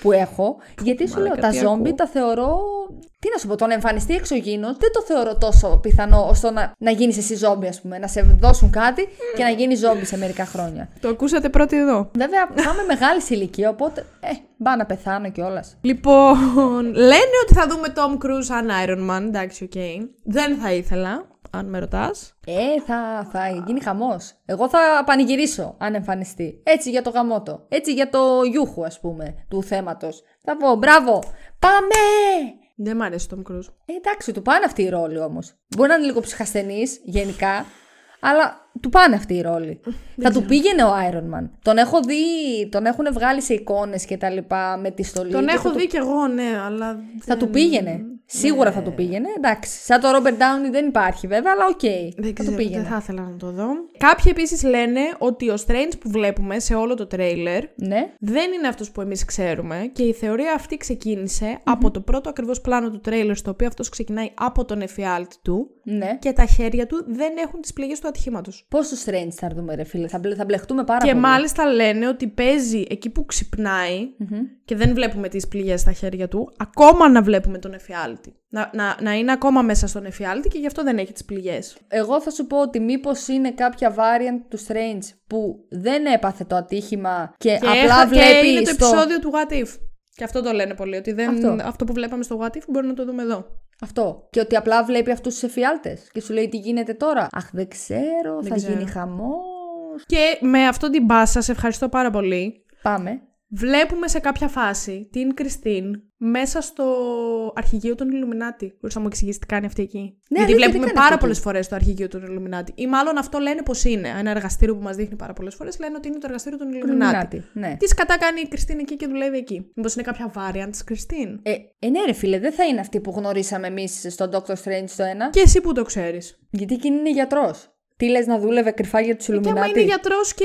που έχω. γιατί σου λέω, μαλάκα, τα τι ζόμπι ακούω. τα θεωρώ. Τι να σου πω, το να εμφανιστεί εξωγήινος δεν το θεωρώ τόσο πιθανό ώστε να, να γίνεις εσύ ζόμπι, ας πούμε. Να σου δώσουν κάτι και να γίνεις ζόμπι σε μερικά χρόνια. Το ακούσατε πρώτοι εδώ. Βέβαια, θα είμαι μεγάλης σε ηλικία, οπότε. Ε, μπα να πεθάνω κιόλας. Λοιπόν, λένε ότι θα δούμε Tom Cruise σαν Iron Man. Εντάξει, οκ. Δεν θα ήθελα, αν με ρωτάς. Ε, θα, θα γίνει χαμός. Εγώ θα πανηγυρίσω αν εμφανιστεί. Έτσι για το γαμώτο. Έτσι για το γιουχού, ας πούμε, του θέματος. Θα πω, μπράβο, πάμε! Δεν μ' αρέσει ο Tom Cruise. Ε, εντάξει, του πάνε αυτοί οι ρόλοι όμως. Μπορεί να είναι λίγο ψυχασθενής γενικά, αλλά του πάνε αυτοί οι ρόλοι. θα του πήγαινε ο Iron Man. Τον έχω δει, τον έχουν βγάλει σε εικόνες και τα λοιπά με τη στολή. Τον και έχω θα δει κι εγώ, ναι, αλλά. Θα δεν- του πήγαινε. Σίγουρα θα του πήγαινε. Εντάξει. Σαν το Robert Downey δεν υπάρχει βέβαια, αλλά οκ. Δεν θα ξέρω, του πήγαινε. δεν θα ήθελα να το δω. Κάποιοι επίσης λένε ότι ο Strange που βλέπουμε σε όλο το τρέιλερ Ναι. δεν είναι αυτός που εμείς ξέρουμε και η θεωρία αυτή ξεκίνησε από το πρώτο ακριβώς πλάνο του τρέιλερ στο οποίο αυτός ξεκινάει από τον εφιάλτη του Ναι. και τα χέρια του δεν έχουν τις πληγές του ατυχήματος. Πόσο strange θα δούμε, ρε φίλε. Θα, μπλε- θα μπλεχτούμε πάρα Και πολύ. μάλιστα λένε ότι παίζει εκεί που ξυπνάει και δεν βλέπουμε τις πληγές στα χέρια του, ακόμα να βλέπουμε τον εφιάλτη. Να, να, να είναι ακόμα μέσα στον εφιάλτη και γι' αυτό δεν έχει τις πληγές. Εγώ θα σου πω ότι μήπως είναι κάποια variant του Strange που δεν έπαθε το ατύχημα και, Και, απλά έχα- βλέπεις και είναι το στο... επεισόδιο του What If. Και αυτό το λένε πολύ, ότι δεν, Αυτό. αυτό. που βλέπαμε στο What If μπορεί να το δούμε εδώ. Αυτό. Και ότι απλά βλέπει αυτούς τους εφιάλτες και σου λέει τι γίνεται τώρα. Αχ, δεν ξέρω, θα ξέρω. γίνει χαμός. Και με αυτό την μπάσα, σε ευχαριστώ πάρα πολύ. Πάμε. Βλέπουμε σε κάποια φάση την Κριστίν μέσα στο αρχηγείο των Ιλουμινάτη. Μπορείς να μου εξηγήσεις τι κάνει αυτή εκεί; Ναι, Γιατί αλήθεια, τι βλέπουμε κάνει πάρα αυτή πολλές εκεί; φορές το αρχηγείο των Ιλουμινάτη. Ή μάλλον αυτό λένε πως είναι. Ένα εργαστήριο που μας δείχνει πάρα πολλές φορές λένε ότι είναι το εργαστήριο των Ιλουμινάτη. Illuminati, Ναι. Τι κατά κάνει η Κριστίν εκεί και δουλεύει εκεί; Μήπως είναι κάποια variant της Κριστίν; Ε, ε, ναι, ρε φίλε, δεν θα είναι αυτή που γνωρίσαμε εμείς στον Doctor Strange το ένα. Και εσύ που το ξέρεις. Γιατί εκείνη είναι γιατρός. Τι λες να δούλευε κρυφά για τους Και άμα Illuminati. είναι γιατρός και.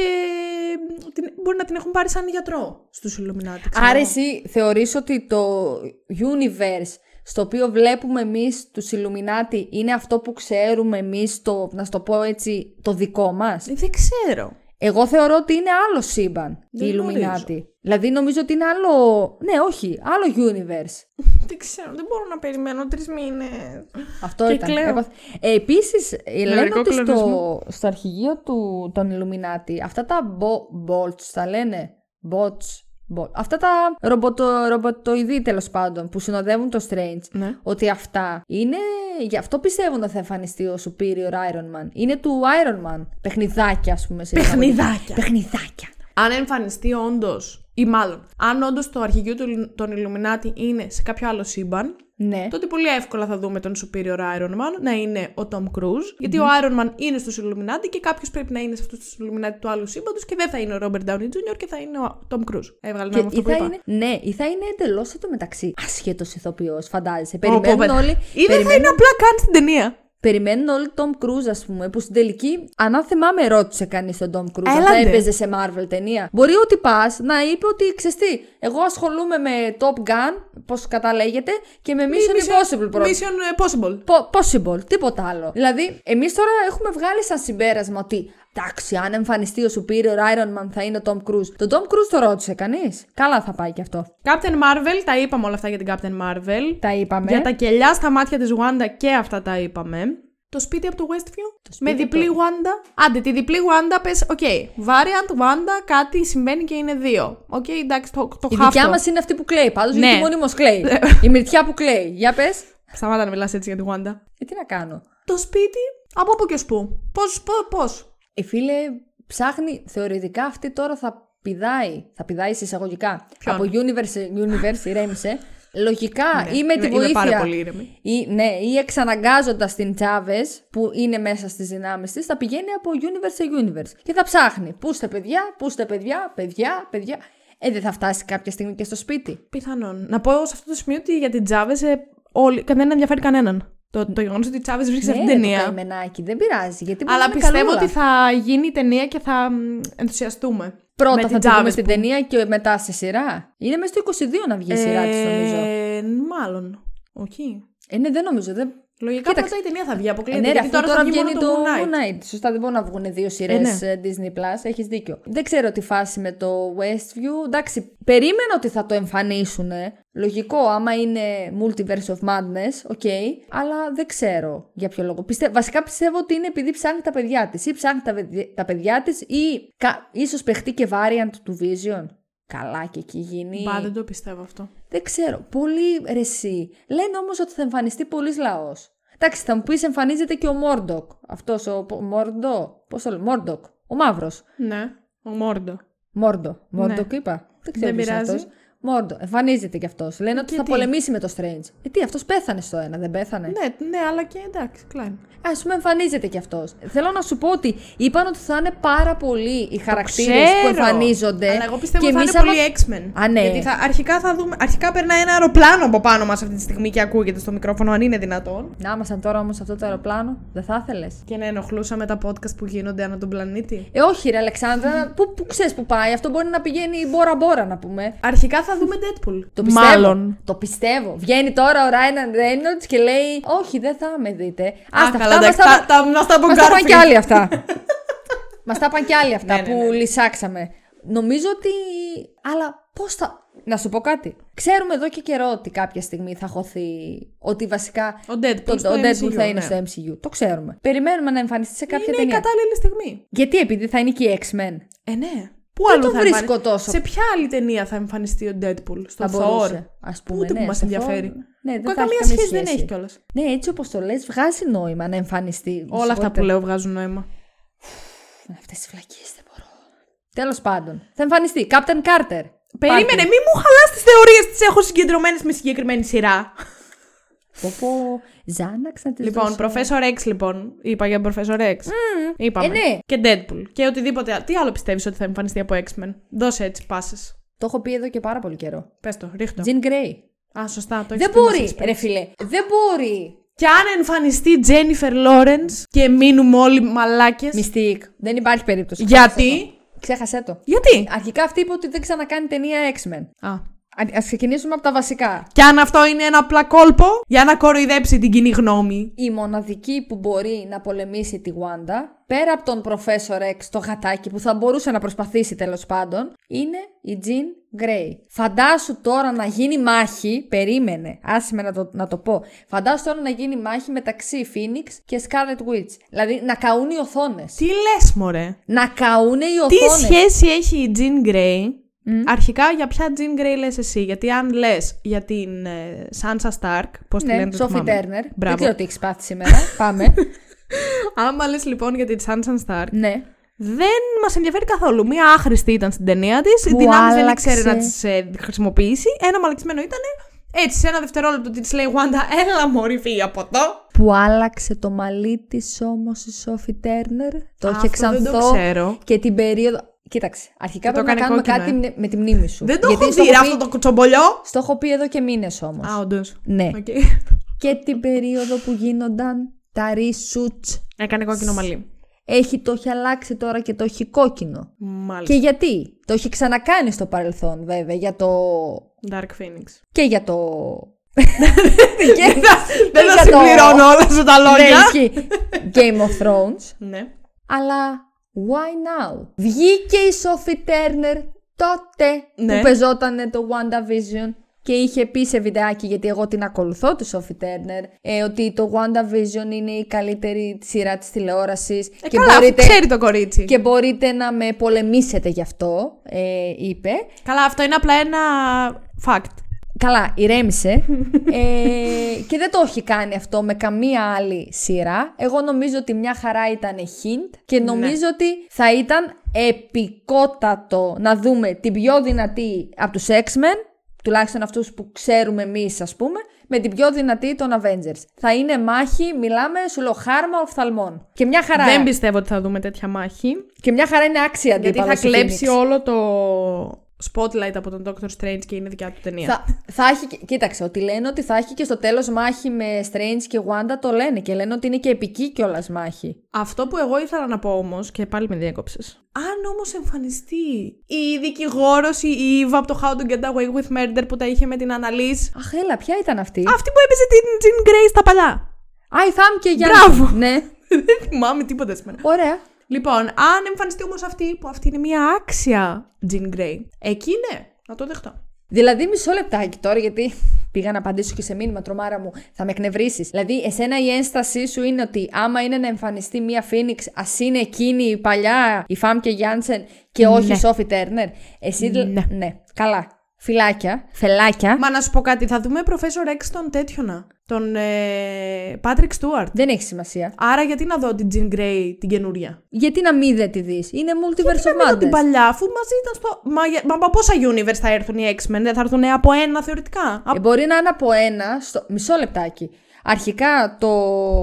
την- Μπορεί να την έχουν πάρει σαν γιατρό στους Ιλουμινάτη. Άρα εσύ θεωρείς ότι το universe στο οποίο βλέπουμε εμείς τους Illuminati είναι αυτό που ξέρουμε εμείς το, να σου το πω έτσι, το δικό μας; Δεν ξέρω. Εγώ θεωρώ ότι είναι άλλο σύμπαν Δεν οι γνωρίζω. Illuminati. Δηλαδή νομίζω ότι είναι άλλο, ναι όχι, άλλο universe. Δεν ξέρω. Δεν μπορώ να περιμένω τρεις μήνες. Αυτό Και ήταν. κλαίω. Έπαθ- Ε, επίσης, ε, λένε Νευρικό ότι στο, κλονισμό. στο αρχηγείο του, των Illuminati αυτά τα bo- bolts τα λένε, bots, bot, αυτά τα ρομποτο, ρομποτοειδή τέλος πάντων που συνοδεύουν το Strange, Ναι. ότι αυτά είναι, γι' αυτό πιστεύουν ότι θα εμφανιστεί ο Superior Iron Man. Είναι του Iron Man, παιχνιδάκια ας πούμε. σε Παιχνιδάκια. Παιχνιδάκια. Αν εμφανιστεί όντως, ή μάλλον, αν όντως το αρχηγείο του- των Illuminati είναι σε κάποιο άλλο σύμπαν, Ναι. τότε πολύ εύκολα θα δούμε τον Superior Iron Man να είναι ο Tom Cruise. Γιατί ο Iron Man είναι στους Illuminati και κάποιος πρέπει να είναι σε αυτούς τους Illuminati του άλλου σύμπαντος και δεν θα είναι ο Robert Downey Jr. και θα είναι ο Tom Cruise. Έβγαλε Και νόημα αυτό ή που θα είπα. είναι, ναι, ή θα είναι εντελώς το μεταξύ άσχετο ηθοποιός, φαντάζεσαι. Πω, πω, Περιμένουν παιδιά. όλοι. Ή δεν θα περιμένουν- είναι απλά καν στην ταινία. Περιμένουν όλοι τον Tom Cruise, ας πούμε, που στην τελική, αν θυμάμαι, ρώτησε κανείς τον Tom Cruise, αν θα Έλαντε. έπαιζε σε Marvel ταινία. Μπορεί ότι πας να είπε ότι ξέρεις τι, εγώ ασχολούμαι με Top Gun, πώς κατά λέγεται, και με Mission Impossible πρώτα. Mission ε, Possible. Po- possible, τίποτα άλλο. Δηλαδή, εμείς τώρα έχουμε βγάλει σαν συμπέρασμα ότι εντάξει, αν εμφανιστεί ο Superior Iron Man θα είναι ο Tom Cruise. Τον Tom Cruise το ρώτησε κανείς. Καλά θα πάει και αυτό. Captain Marvel, τα είπαμε όλα αυτά για την Captain Marvel. Τα είπαμε. Για τα κελιά στα μάτια της Wanda και αυτά τα είπαμε. Το σπίτι από το Westview. σπίτι με από διπλή Wanda. Άντε, τη διπλή Wanda πες, οκ. Variant Wanda, κάτι συμβαίνει και είναι δύο. Οκ, εντάξει, το, το Η χάφτω. δικιά μας είναι αυτή που κλαίει. Πάντως Ναι. γιατί μονίμως κλαίει. Η μυρτιά που κλαίει. Για πες. Σταμάτα να μιλάς έτσι για τη Wanda. Ε, τι να κάνω. Το σπίτι, από πού και ως πού. Πώς, πώς, πώς. Ε, φίλε, ψάχνει. Θεωρητικά αυτή τώρα θα πηδάει. Θα πηδάει σε εισαγωγικά. Ποιον; Από universe, universe ηρέμησε. Λογικά ή με τη είμαι- είμαι βοήθεια. πάρα πολύ ήρεμη. Ή, ναι, ή εξαναγκάζοντας την Τσάβε που είναι μέσα στις δυνάμεις της, θα πηγαίνει από universe σε universe. Και θα ψάχνει. Πού είστε παιδιά, πού είστε παιδιά, παιδιά, παιδιά. Ε, δεν θα φτάσει κάποια στιγμή και στο σπίτι. Πιθανόν. Να πω σε αυτό το σημείο ότι για την Τζάβες ε, όλοι, δεν ενδιαφέρει κανέναν. Το, το γεγονός ότι η Τσάβες βρίσκεται σε ναι, αυτήν την ρε, το ταινία. καημενάκι, δεν πειράζει. Γιατί μπορεί Αλλά να είναι πιστεύω καλούλα. ότι θα γίνει η ταινία και θα μ, ενθουσιαστούμε. Πρώτα με θα την τη δούμε Τζάβες στην που- ταινία και μετά σε σειρά. Είναι μέσα στο 22 να βγει η σειρά της, νομίζω. Ε, μάλλον. Όχι. Ε, ναι, δεν νομίζω. Δεν... Λογικά Κοίταξε. πρώτα η ταινία θα βγει, Ε, αποκλείεται. ναι, ρε, γιατί αφού τώρα, τώρα θα βγει βγαίνει μόνο το το Moon Knight. Moon Knight. Σωστά, δεν μπορούν να βγουν δύο σειρές Ε, ναι. Disney Plus. Έχεις δίκιο. Δεν ξέρω τι φάση με το Westview. Εντάξει, περίμενα ότι θα το εμφανίσουν. Λογικό, άμα είναι Multiverse of Madness, οκ. αλλά δεν ξέρω για ποιο λόγο. Πιστε... Βασικά πιστεύω ότι είναι επειδή ψάχνει τα παιδιά της. Ή ψάχνει τα, παιδι- τα παιδιά της, ή κα... ίσως παιχτεί και variant του Vision. Καλά και εκεί γίνει. Μπα, δεν το πιστεύω αυτό. Δεν ξέρω. Πολύ ρεσί. Λένε όμως ότι θα εμφανιστεί πολλή λαός. Εντάξει, θα μου πεις εμφανίζεται και ο Mordok. Αυτός ο. Mordo. Πώς το λέω, Mordok. Ο μαύρος. Ναι, ο Mordo. Mordo. Mordok είπα. Δεν ξέρω Δεν ποιος είναι πειράζει. αυτός. Mordo. Εμφανίζεται κι αυτός. Λένε ότι θα τι; πολεμήσει με το Strange. Ε, τι, αυτός πέθανε στο ένα, δεν πέθανε; Ναι, ναι, αλλά και εντάξει, κλάιν. Α πούμε, εμφανίζεται κι αυτός. Θέλω να σου πω ότι είπαν ότι θα είναι πάρα πολλοί οι χαρακτήρες που Ξέρω. εμφανίζονται. Αλλά εγώ πιστεύω και ότι θα εμείς είναι άμα- πολύ X-Men. Α, ναι. Γιατί θα, αρχικά θα δούμε. Αρχικά περνάει ένα αεροπλάνο από πάνω μας αυτή τη στιγμή και ακούγεται στο μικρόφωνο, αν είναι δυνατόν. Να ήμασταν τώρα όμως σε αυτό το αεροπλάνο, δεν θα ήθελες; Και να ενοχλούσαμε τα podcast που γίνονται ανά τον πλανήτη. Ε, όχι, ρε Αλεξάνδρα, πού, πού ξέρεις που πάει. Αυτό μπορεί να πηγαίνει μπόρα-μπόρα, να πούμε. Αρχικά θα δούμε Deadpool. Το πιστεύω. Μάλλον. Το πιστεύω. Βγαίνει τώρα ο Ράιναν Reynolds και λέει: Όχι, δεν θα με δείτε. Α, Άστα, καλά, αυτά μας εντάξει, τα- τα, τα, μας τα Μας τα πάνε Garfield. κι άλλοι αυτά. Μας τα πάνε κι άλλοι αυτά Ναι, ναι, που ναι. λυσάξαμε. Νομίζω ότι. Αλλά πώς θα. Να σου πω κάτι. Ξέρουμε εδώ και καιρό ότι κάποια στιγμή θα χωθεί. Ότι βασικά. Ο Deadpool το, στο ο Deadpool MCU, θα είναι ναι. στο MCU. Το ξέρουμε. Περιμένουμε να εμφανιστεί σε κάποια Είναι η ταινία. κατάλληλη στιγμή. Γιατί, επειδή θα είναι και οι X-Men. Ε, ναι. Πού Δεν άλλο το θα βρίσκω εμφανι- τόσο. Σε ποια άλλη ταινία θα εμφανιστεί ο Deadpool, στο Θα Thor; μπορούσε. Ας πούμε, Ούτε ναι, που μα στο ενδιαφέρει. Thor. Ναι, δεν Που θα έχει καμία καμία σχέση δεν σχέση. έχει κιόλας. Ναι, έτσι όπως το λες, βγάζει νόημα να εμφανιστεί. Όλα αυτά που λέω βγάζουν νόημα. Αυτές τι φλακίε δεν μπορώ. Τέλος πάντων. Θα εμφανιστεί. Captain Carter. Περίμενε, Πάρτε. μη μου χαλάς τις θεωρίες τις έχω συγκεντρωμένες με συγκεκριμένη σειρά. Πω πω. Ζάναξ να τη Λοιπόν, Professor X, λοιπόν. Είπα για Professor X. Είπαμε. Ε, ναι. Και Deadpool. Και οτιδήποτε. Τι άλλο πιστεύεις ότι θα εμφανιστεί από X-Men; Δώσε έτσι πάσε. Το έχω πει εδώ και πάρα πολύ καιρό. Πες το, ρίχτω. Jean Grey. Α, σωστά, το έχεις Δεν πει, μας μπορεί, έχεις πει. ρε φίλε. Δεν μπορεί. Και αν εμφανιστεί Jennifer Lawrence και μείνουμε όλοι μαλάκες. Mystique. Δεν υπάρχει περίπτωση. Γιατί; Ξέχασέ το. Γιατί; Αρχικά αυτή είπε ότι δεν ξανακάνει ταινία X-Men. Α. Α ξεκινήσουμε από τα βασικά. Και αν αυτό είναι ένα απλά κόλπο για να κοροϊδέψει την κοινή γνώμη. Η μοναδική που μπορεί να πολεμήσει τη Wanda, πέρα από τον Professor X, το γατάκι που θα μπορούσε να προσπαθήσει τέλος πάντων, είναι η Jean Grey. Φαντάσου τώρα να γίνει μάχη, περίμενε, άσε με να το, να το πω. Φαντάσου τώρα να γίνει μάχη μεταξύ Phoenix και Scarlet Witch. Δηλαδή να καούν οι οθόνες. Τι λες μωρέ; Να καούν οι Τι οθόνες. σχέση έχει η Jean Grey. Αρχικά για ποια Jean Grey λες εσύ; Γιατί αν λες για την ε, Sansa Stark. Πώς τη Ναι, λένε το Sophie θυμάμαι. Turner. Δεν Μπράβο. ξέρω τι έχεις πάθει σήμερα. Πάμε. Άμα λες λοιπόν για την Sansa Stark. ναι. Δεν μας ενδιαφέρει καθόλου. Μία άχρηστη ήταν στην ταινία της. Οι Που δυνάμει δεν άλλαξε. ήξερε να τι χρησιμοποιήσει. Ένα μαλακισμένο ήταν. Έτσι, σε ένα δευτερόλεπτο της λέει Wanda, έλα μωρή φύγει από εδώ. Που άλλαξε το μαλλί της όμως η Sophie Turner. Το είχε Αυτό δεν το ξανθό. ξέρω. Και την περίοδο. Κοίταξε, αρχικά Και το πρέπει να έκανε κάνουμε κόκκινο, κάτι με τη μνήμη σου. Δεν το Γιατί έχω στο δει ρε, πει- αυτό το κουτσομπολιό. Στο έχω πει εδώ και μήνες όμως. Α, όντως. Ναι. Οκ. Και την περίοδο που γίνονταν τα reshoots. Έκανε κόκκινο μαλλί. Έχει, το έχει αλλάξει τώρα και το έχει κόκκινο. Μάλιστα. Και γιατί; Το έχει ξανακάνει στο παρελθόν βέβαια για το... Dark Phoenix. και για το... Δεν θα, δεν για θα το- συμπληρώνω όλα σου τα Ναι, λόγια. ισχύει. Game of Thrones. Ναι. Αλλά why now; Βγήκε η Sophie Turner τότε Ναι. που πεζότανε το WandaVision και είχε πει σε βιντεάκι, γιατί εγώ την ακολουθώ τη Sophie Turner, ε, ότι το WandaVision είναι η καλύτερη σειρά της τηλεόρασης Ε, και, καλά, αφού μπορείτε, ξέρει το κορίτσι. και μπορείτε να με πολεμήσετε γι' αυτό, ε, είπε. Καλά, αυτό είναι απλά ένα fact. Καλά, ηρέμησε. ε, και δεν το έχει κάνει αυτό με καμία άλλη σειρά. Εγώ νομίζω ότι μια χαρά ήταν hint και νομίζω ότι θα ήταν επικότατο να δούμε την πιο δυνατή από τους X-Men, τουλάχιστον αυτούς που ξέρουμε εμείς ας πούμε, με την πιο δυνατή των Avengers. Θα είναι μάχη, μιλάμε, σου λέω χάρμα οφθαλμών. Και μια χαρά, Δεν πιστεύω ότι θα δούμε τέτοια μάχη. και μια χαρά είναι άξια Γιατί αντίπαλος θα η κλέψει Phoenix. όλο το spotlight από τον Doctor Strange και είναι δικιά του ταινία. Θα, θα έχει, και- κοίταξε, ότι λένε ότι θα έχει και στο τέλος μάχη με Strange και Wanda το λένε και λένε ότι είναι και επική κιόλας μάχη. Αυτό που εγώ ήθελα να πω όμως, και πάλι με διέκοψες. Αν όμως εμφανιστεί η δικηγόρος ή η Eva από το How to Get Away with Murder που τα είχε με την Αναλύς Αχ, έλα, ποια ήταν αυτή; Αυτή που έπαιζε την Jean Grey στα παλιά. Α, η Θάμ και για Μπράβο. Ναι, Δεν θυμάμαι τίποτα σήμερα. ωραία. Λοιπόν, αν εμφανιστεί όμως αυτή, που αυτή είναι μια άξια Jean Grey, εκεί ναι, να το δεχτώ. Δηλαδή, μισό λεπτάκι τώρα, γιατί πήγα να απαντήσω και σε μήνυμα, τρομάρα μου, θα με εκνευρίσεις. Δηλαδή, εσένα η ένστασή σου είναι ότι άμα είναι να εμφανιστεί μία Φίνιξ, ας είναι εκείνη η παλιά, η Φαμ και Γιάνσεν, και όχι Ναι. η Σόφι Τέρνερ. Εσύ. δη- Ναι. ναι. Καλά. Φυλάκια. Φελάκια. Μα να σου πω κάτι, θα δούμε Professor X τον τέτοιο να. Τον ε, Patrick Stewart. Δεν έχει σημασία. Άρα γιατί να δω την Jean Grey την καινούρια; Γιατί να μην δεν τη δεις; Είναι multiverse Να of μην δω την madness. παλιά, αφού μαζί ήταν στο. Μα, για- μα από πόσα universe θα έρθουν οι X-Men, δεν θα έρθουν από ένα θεωρητικά. Ε, μπορεί να είναι από ένα. Στο... Μισό λεπτάκι. Αρχικά το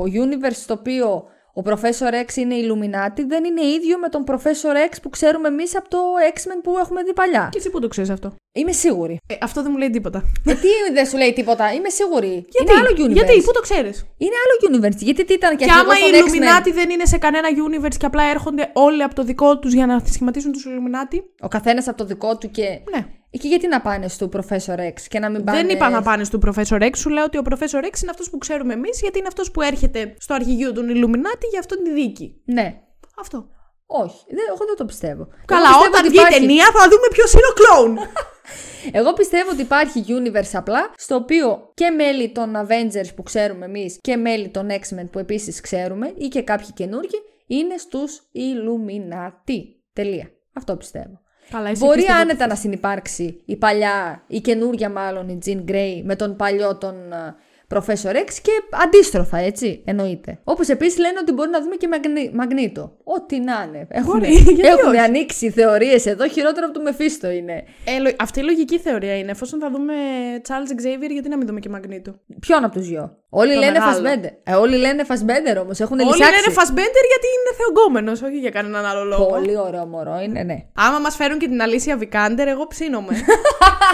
universe στο οποίο ο Professor X είναι Illuminati δεν είναι ίδιο με τον Professor X που ξέρουμε εμείς από το X-Men που έχουμε δει παλιά. Και εσύ που το ξέρεις αυτό. Είμαι σίγουρη. Ε, αυτό δεν μου λέει τίποτα. Ε, τι δεν σου λέει τίποτα; Είμαι σίγουρη. Γιατί, Είναι άλλο universe. γιατί; Πού το ξέρεις; Είναι άλλο universe. Γιατί τι ήταν και, Και αρχηγός άμα οι των X-Men; Illuminati δεν είναι σε κανένα universe και απλά έρχονται όλοι από το δικό τους για να σχηματίσουν τους Illuminati; Ο καθένας από το δικό του και. Ναι. Και γιατί να πάνε στο Professor X και να μην πάνε. Δεν είπα να πάνε στο Professor X, σου λέω ότι ο Professor X είναι αυτός που ξέρουμε εμείς, γιατί είναι αυτός που έρχεται στο αρχηγείο των Illuminati για αυτόν τη δίκη. Ναι. Αυτό. Όχι. Δεν, εγώ δεν το πιστεύω. Καλά, Εγώ πιστεύω όταν ότι βγει η υπάρχει- ταινία θα δούμε ποιος είναι ο κλόουν. Εγώ πιστεύω ότι υπάρχει universe απλά, στο οποίο και μέλη των Avengers που ξέρουμε εμείς και μέλη των X-Men που επίσης ξέρουμε ή και κάποιοι καινούργοι είναι στους Illuminati. Τελεία. Αυτό πιστεύω. Καλά, εσύ Μπορεί πίστευα- άνετα να συνυπάρξει η παλιά, η καινούργια μάλλον, η Jean Grey με τον παλιό τον ε, Professor X και αντίστροφα, έτσι, εννοείται. Όπως επίσης λένε ότι μπορεί να δούμε και μαγνή, μαγνήτο. Ό,τι να είναι. Έχουν, Μπορεί, γιατί έχουν όχι; ανοίξει θεωρίες εδώ, χειρότερο από το Μεφίστο είναι. Ε, λο- αυτή η λογική θεωρία είναι. Εφόσον θα δούμε Charles Xavier, γιατί να μην δούμε και Μαγνήτο; Ποιον από τους δυο; Όλοι Το λένε μεγάλο. Fassbender. Ε, όλοι λένε Fassbender όμως. Έχουν Όλοι λυσάξει. λένε Fassbender γιατί είναι θεογκόμενος, όχι για κανέναν άλλο λόγο. Πολύ ωραίο μωρό είναι, ναι. Άμα μας φέρουν και την Αλήσια Βικάντερ, εγώ ψήνομαι.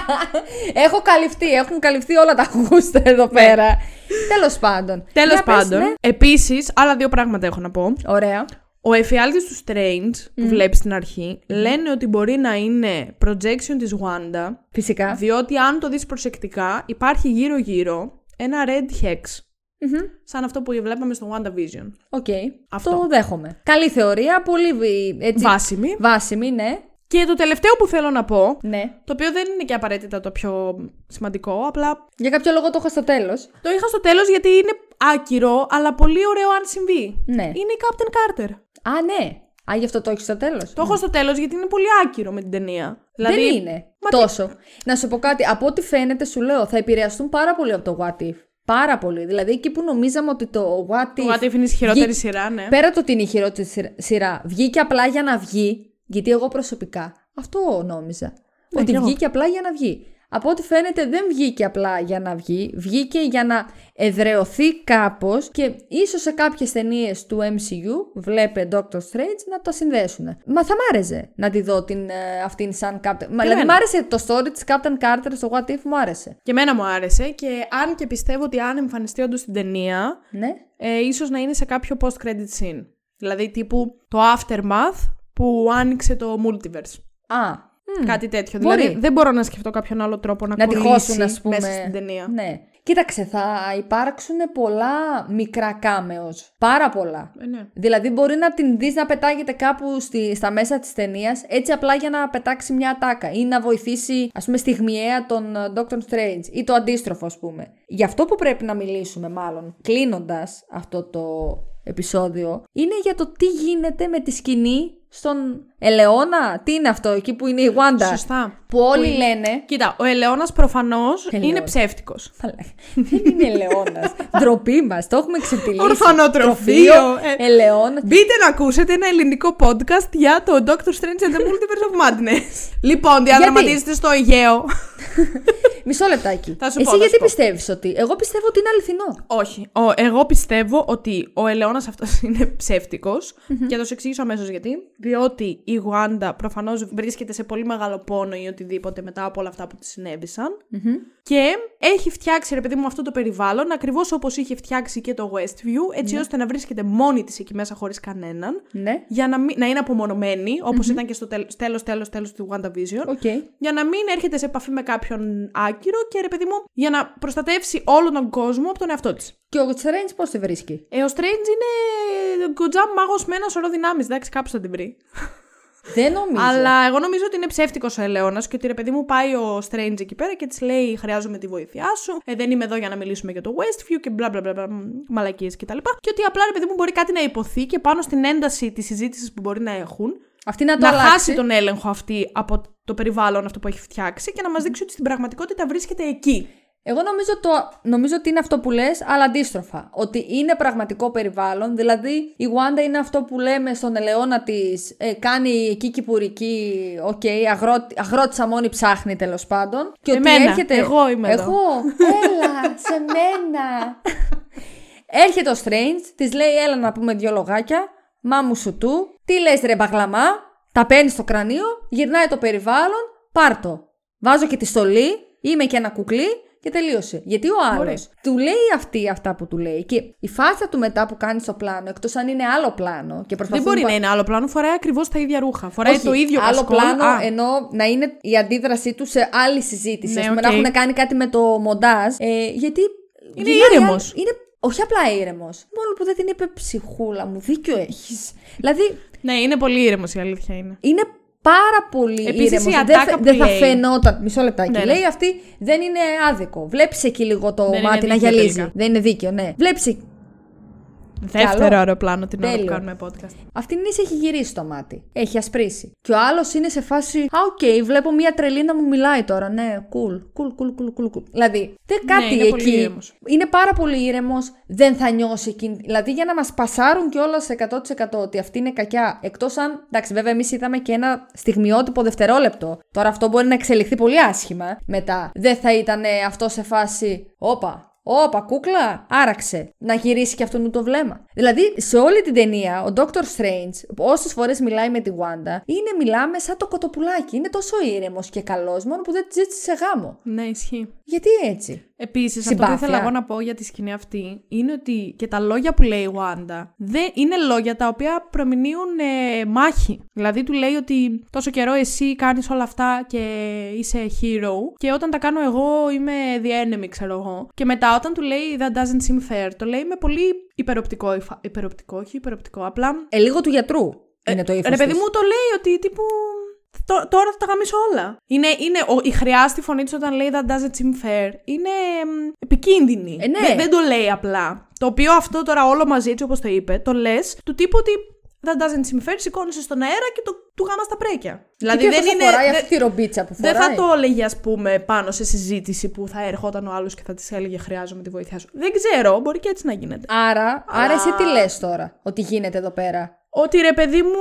Έχω καλυφθεί, έχουν καλυφθεί όλα τα γούστα εδώ πέρα. Τέλος πάντων. Τέλος Για πες, πάντων. ναι. Επίσης, άλλα δύο πράγματα έχω να πω. Ωραία. Ο εφιάλτης του Strange που βλέπεις στην αρχή λένε ότι μπορεί να είναι projection της Wanda Φυσικά. διότι αν το δεις προσεκτικά υπάρχει γύρω γύρω ένα red hex Μμμ. σαν αυτό που βλέπαμε στο WandaVision. Οκ. Αυτό. Το δέχομαι. Καλή θεωρία, πολύ βι- έτσι, Βάσιμη. βάσιμη, ναι. Και το τελευταίο που θέλω να πω, Ναι. το οποίο δεν είναι και απαραίτητα το πιο σημαντικό, απλά Για κάποιο λόγο το έχω στο τέλος. το είχα στο τέλος γιατί είναι άκυρο, αλλά πολύ ωραίο αν συμβεί. Ναι. Είναι η Captain Carter. Α, ναι. Α, γι' αυτό το έχεις στο τέλος. Το έχω στο τέλος γιατί είναι πολύ άκυρο με την ταινία. Δεν Δηλαδή, είναι. Τόσο. Να σου πω κάτι. Από ό,τι φαίνεται, σου λέω, θα επηρεαστούν πάρα πολύ από το What If. Πάρα πολύ. Δηλαδή, εκεί που νομίζαμε ότι το What If. Το What If είναι η χειρότερη βγει- σειρά, ναι. Πέρα το ότι είναι η χειρότερη σειρα- σειρά, βγήκε απλά για να βγει. Γιατί εγώ προσωπικά αυτό νόμιζα. Ναι, ότι κι εγώ. βγήκε απλά για να βγει. Από ό,τι φαίνεται δεν βγήκε απλά για να βγει, βγήκε για να εδρεωθεί κάπως και ίσως σε κάποιες ταινίες του MCU, βλέπε Doctor Strange, να το συνδέσουν. Μα θα μ' άρεσε να τη δω την, ε, αυτήν σαν Captain... Μα, δηλαδή μ' άρεσε το story της Captain Carter στο What If, μου άρεσε. Και εμένα μου άρεσε και αν και πιστεύω ότι αν εμφανιστεί όντως στην ταινία, Ναι. ε, ίσως να είναι σε κάποιο post-credit scene. Δηλαδή τύπου το aftermath που άνοιξε το multiverse. Α, μ, Κάτι τέτοιο. Μπορεί. Δηλαδή δεν μπορώ να σκεφτώ κάποιον άλλο τρόπο να, να τη κολλήσει χώσουν, ας πούμε. μέσα στην ταινία. Ναι. Κοίταξε, θα υπάρξουν πολλά μικρά κάμεος. Πάρα πολλά. Ε, ναι. Δηλαδή μπορεί να την δεις να πετάγεται κάπου στη, στα μέσα της ταινίας, έτσι απλά για να πετάξει μια ατάκα ή να βοηθήσει ας πούμε στιγμιαία τον ε, Doctor Strange ή το αντίστροφο ας πούμε. Γι' αυτό που πρέπει να μιλήσουμε μάλλον κλείνοντας αυτό το επεισόδιο είναι για το τι γίνεται με τη σκηνή στον Ελαιώνα. Τι είναι αυτό εκεί που είναι η Wanda. Σωστά. Που όλοι λένε Κοίτα, ο Ελαιώνα προφανώς είναι Ελαιώνας. ψεύτικο. Δεν είναι ελαιώνα. Ντροπή μας, το έχουμε ξεπηλήσει. Ορφανοτροφείο, ε. Ελαιώνα. Μπείτε να ακούσετε ένα ελληνικό podcast για το Doctor Strange and the Multiverse of Madness. λοιπόν, διαδραματίζεται στο Αιγαίο. Μισό λεπτάκι. Θα σου Εσύ πω, θα γιατί σου πω. πιστεύεις ότι. Εγώ πιστεύω ότι είναι αληθινό. Όχι. Ο, εγώ πιστεύω ότι ο ελαιώνας αυτός είναι ψεύτικος και θα σου εξηγήσω αμέσως γιατί. Διότι η Wanda προφανώς βρίσκεται σε πολύ μεγάλο πόνο ή οτιδήποτε μετά από όλα αυτά που της συνέβησαν. Και έχει φτιάξει, ρε παιδί μου, αυτό το περιβάλλον ακριβώς όπως είχε φτιάξει και το Westview, έτσι ώστε να βρίσκεται μόνη της εκεί μέσα χωρίς κανέναν. Ναι. Για να, μην, να είναι απομονωμένη, όπως ήταν και στο τέλος, τέλος, τέλος, τέλος του WandaVision. Οκ. Για να μην έρχεται σε επαφή με κάποιον άκυρο και ρε παιδί μου, για να προστατεύσει όλο τον κόσμο από τον εαυτό της. Και ο Strange πώς τη βρίσκει; Ε, ο Strange είναι γκοτζάμ μάγος με ένα σωρό δυνάμεις. Εντάξει, κάπου θα την βρει. Δεν νομίζω. Αλλά εγώ νομίζω ότι είναι ψεύτικος ο ελαιώνας και ότι ρε παιδί μου πάει ο Strange εκεί πέρα και της λέει: Χρειάζομαι τη βοήθειά σου. Ε, δεν είμαι εδώ για να μιλήσουμε για το Westview και μπλα μπλα μπλα μαλακίες κτλ. Και ότι απλά ρε παιδί μου μπορεί κάτι να ειπωθεί και πάνω στην ένταση της συζήτησης που μπορεί να έχουν Αυτή να το να αλλάξει. χάσει τον έλεγχο αυτή από το περιβάλλον αυτό που έχει φτιάξει και να μας δείξει ότι στην πραγματικότητα βρίσκεται εκεί. Εγώ νομίζω, το, νομίζω ότι είναι αυτό που λες, αλλά αντίστροφα. Ότι είναι πραγματικό περιβάλλον, δηλαδή η Wanda είναι αυτό που λέμε στον ελαιώνα της, ε, κάνει εκεί κηπουρική, οκ, αγρότη, αγρότησα μόνη ψάχνει τέλος πάντων. Και ότι Εμένα, έρχεται... εγώ είμαι εδώ. Εγώ, έλα, σε μένα. έρχεται ο Strange, της λέει έλα να πούμε δυο λογάκια, μάμου σου του, τι λες ρε μπαγλαμά, τα παίρνεις στο κρανίο, γυρνάει το περιβάλλον, πάρ' το. Βάζω και τη στολή, είμαι και ένα κουκλί και τελείωσε. Γιατί ο άλλος Μπορεί. του λέει αυτή αυτά που του λέει και η φάση του μετά που κάνει στο πλάνο, εκτός αν είναι άλλο πλάνο και Δεν προσπαθούν μπορεί πα- να είναι άλλο πλάνο, φοράει ακριβώς τα ίδια ρούχα. Φοράει Όχι, το ίδιο άλλο κασκόλ. πλάνο Α, ενώ να είναι η αντίδρασή του σε άλλη συζήτηση. Ναι, Ας πούμε, οκ. να έχουν κάνει κάτι με το μοντάζ. Ε, γιατί. Είναι γυρνάει ήρεμος. άλλο- Είναι όχι απλά ήρεμος. Μόνο που δεν την είπε ψυχούλα μου. Δίκιο έχεις. Δηλαδή Ναι, είναι πολύ ήρεμος η αλήθεια είναι. είναι πάρα πολύ Επίσης, ήρεμος. η Δεν, ατάκα φαι- που δεν θα λέει. φαινόταν. Μισό λεπτάκι. Ναι, ναι. Λέει αυτή δεν είναι άδικο. Βλέπεις εκεί λίγο το Δεν είναι μάτι να δίκαιο γυαλίζει. τελικά. Δεν είναι δίκαιο, ναι. Βλέπεις. Δεύτερο αεροπλάνο την ώρα που Τέλειο. κάνουμε podcast. Αυτηνής έχει γυρίσει το μάτι. Έχει ασπρίσει. Και ο άλλος είναι σε φάση. Α, οκ, βλέπω μια τρελή να μου μιλάει τώρα. Ναι, cool, cool, cool, cool, cool, cool. Δηλαδή, δεν κάτι είναι πολύ εκεί. ήρεμος. Είναι πάρα πολύ ήρεμος. Δεν θα νιώσει εκείνη. Δηλαδή, για να μας πασάρουν κιόλας 100% ότι αυτή είναι κακιά. Εκτός αν. Εντάξει, βέβαια, εμείς είδαμε και ένα στιγμιότυπο δευτερόλεπτο. Τώρα αυτό μπορεί να εξελιχθεί πολύ άσχημα μετά. Δεν θα ήταν αυτό σε φάση. Όπα, Όπα, κούκλα, άραξε. Να γυρίσει και αυτόν το βλέμμα. Δηλαδή, σε όλη την ταινία, ο Dr. Strange, όσες φορές μιλάει με τη Wanda, είναι μιλάμε σαν το κοτοπουλάκι. Είναι τόσο ήρεμος και καλός, μόνο που δεν τη ζήτησε σε γάμο. Ναι, ισχύει. Γιατί έτσι; Επίσης, αυτό που Συμπάθεια. ήθελα εγώ να πω για τη σκηνή αυτή είναι ότι και τα λόγια που λέει η Wanda δεν είναι λόγια τα οποία προμηνύουν ε, μάχη. Δηλαδή, του λέει ότι τόσο καιρό εσύ κάνεις όλα αυτά και είσαι hero, και όταν τα κάνω εγώ είμαι the enemy, ξέρω εγώ. Και μετά, όταν του λέει that doesn't seem fair, το λέει με πολύ υπεροπτικό. υφα- Υπεροπτικό, όχι υπεροπτικό, απλά. Ε, λίγο του γιατρού είναι το ύφος. Ρε παιδί μου, το λέει ότι τύπου. «Τω- Τώρα θα τα γαμίσω όλα. Είναι, είναι ο, η χρειά στη φωνή της όταν λέει That doesn't seem fair. Είναι μ, επικίνδυνη. Ε, ναι. δεν, δεν το λέει απλά. Το οποίο αυτό τώρα όλο μαζί, έτσι όπως το είπε, το λες του τύπου ότι That doesn't seem fair, σηκώνεσαι στον αέρα και το, του γάμας στα πρέκια. Δηλαδή δεν είναι. Φοράει δε- αυτή τη ρομπίτσα που φοράει. δεν θα το έλεγε, ας πούμε, πάνω σε συζήτηση που θα ερχόταν ο άλλος και θα της έλεγε Χρειάζομαι τη βοήθειά σου. Δεν ξέρω, μπορεί και έτσι να γίνεται. Άρα, άρα εσύ τι λες τώρα, ότι γίνεται εδώ πέρα; Ότι ρε παιδί μου,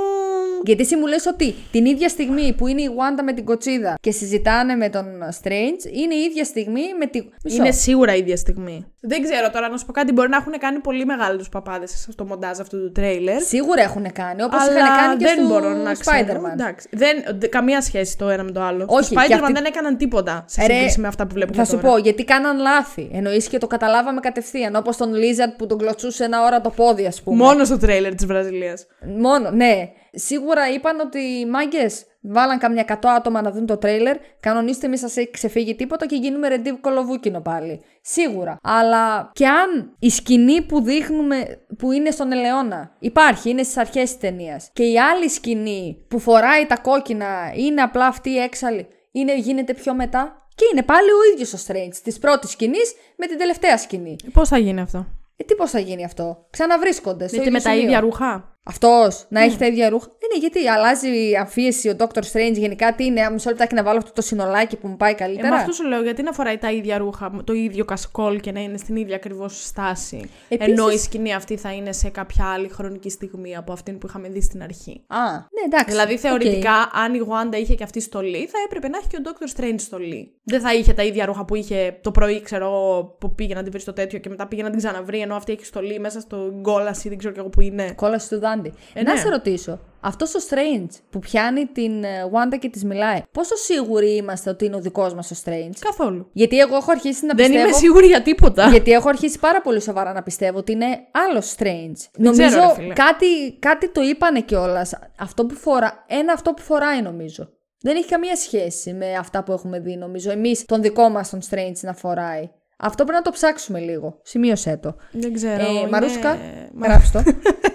Γιατί εσύ μου λες ότι την ίδια στιγμή που είναι η Wanda με την κοτσίδα και συζητάνε με τον Strange, είναι η ίδια στιγμή με τη. Μισό. Είναι σίγουρα η ίδια στιγμή. Δεν ξέρω τώρα να σου πω κάτι. Μπορεί να έχουν κάνει πολύ μεγάλου παπάδες στο μοντάζ αυτού του τρέιλερ. Σίγουρα έχουν κάνει, όπως Αλλά είχαν κάνει και δεν στο μπορώ να ξέρω. Spider-Man. Εντάξει. Δεν, δε- καμία σχέση το ένα με το άλλο. Όχι, Στο και Spider-Man αυτή- δεν έκαναν τίποτα σε Ρε, σύγκριση με αυτά που βλέπουμε Θα σου τώρα. πω, γιατί κάναν λάθη. Εννοείς και το καταλάβαμε κατευθείαν. Όπως τον Lizard που τον κλωτσούσε ένα ώρα το πόδι, ας πούμε. Μόνο στο τρέιλερ της Βραζιλίας. Μόνο, ναι. Σίγουρα είπαν ότι οι μάγκες βάλαν καμιά 100 άτομα να δουν το τρέιλερ. Κανονίστε, μη σας έχει ξεφύγει τίποτα και γίνουμε ρεντίβ κολοβούκινο πάλι. Σίγουρα. Αλλά και αν η σκηνή που δείχνουμε που είναι στον Ελαιώνα υπάρχει, είναι στις αρχές της ταινίας. Και η άλλη σκηνή που φοράει τα κόκκινα είναι απλά αυτή η έξαλλη, είναι, γίνεται πιο μετά. Και είναι πάλι ο ίδιος ο Strange της πρώτης σκηνής με την τελευταία σκηνή. Πώς θα γίνει αυτό; Ε, τι πώς θα γίνει αυτό; Ξαναβρίσκονται. στο Γιατί ίδιο με τα σημείο. ίδια ρούχα; Αυτός να έχει τα ίδια ρούχα. Ε, ναι, γιατί αλλάζει η αμφίεση ο Dr. Strange γενικά. Τι είναι, μισό λεπτάκι να βάλω αυτό το συνολάκι που μου πάει Ε, καλύτερα. με αυτό σου λέω, γιατί να φοράει τα ίδια ρούχα, το ίδιο κασκόλ και να είναι στην ίδια ακριβώς στάση. Επίσης- Ενώ η σκηνή αυτή θα είναι σε κάποια άλλη χρονική στιγμή από αυτήν που είχαμε δει στην αρχή. Α, ναι, εντάξει. Δηλαδή, οκ. θεωρητικά, αν η Wanda είχε και αυτή στολή, θα έπρεπε να έχει και ο Dr. Strange στολή. Δεν θα είχε τα ίδια ρούχα που είχε το πρωί, ξέρω εγώ, που πήγε να την βρει στο τέτοιο και μετά πήγε να την ξαναβρεί, ενώ αυτή έχει στολή μέσα στο γκόλαση, δεν ξέρω κι εγώ που είναι. Κόλαση του Δάντη. Ε, να ναι. σε ρωτήσω, αυτός ο Strange που πιάνει την ε, Wanda και της μιλάει, πόσο σίγουροι είμαστε ότι είναι ο δικός μας ο Strange; Καθόλου. Γιατί εγώ έχω αρχίσει να Δεν πιστεύω. είμαι σίγουρη για τίποτα. Γιατί έχω αρχίσει πάρα πολύ σοβαρά να πιστεύω ότι είναι άλλος Strange. Δεν νομίζω ξέρω, ρε φίλε. κάτι, κάτι το είπανε κιόλας. Αυτό που φορά, ένα αυτό που φοράει νομίζω. Δεν έχει καμία σχέση με αυτά που έχουμε δει, νομίζω. Εμείς τον δικό μας τον Strange να φοράει. Αυτό πρέπει να το ψάξουμε λίγο. Σημείωσέ το. Δεν ξέρω. Ε, είναι- Μαρούσκα, Μα- γράψτε το.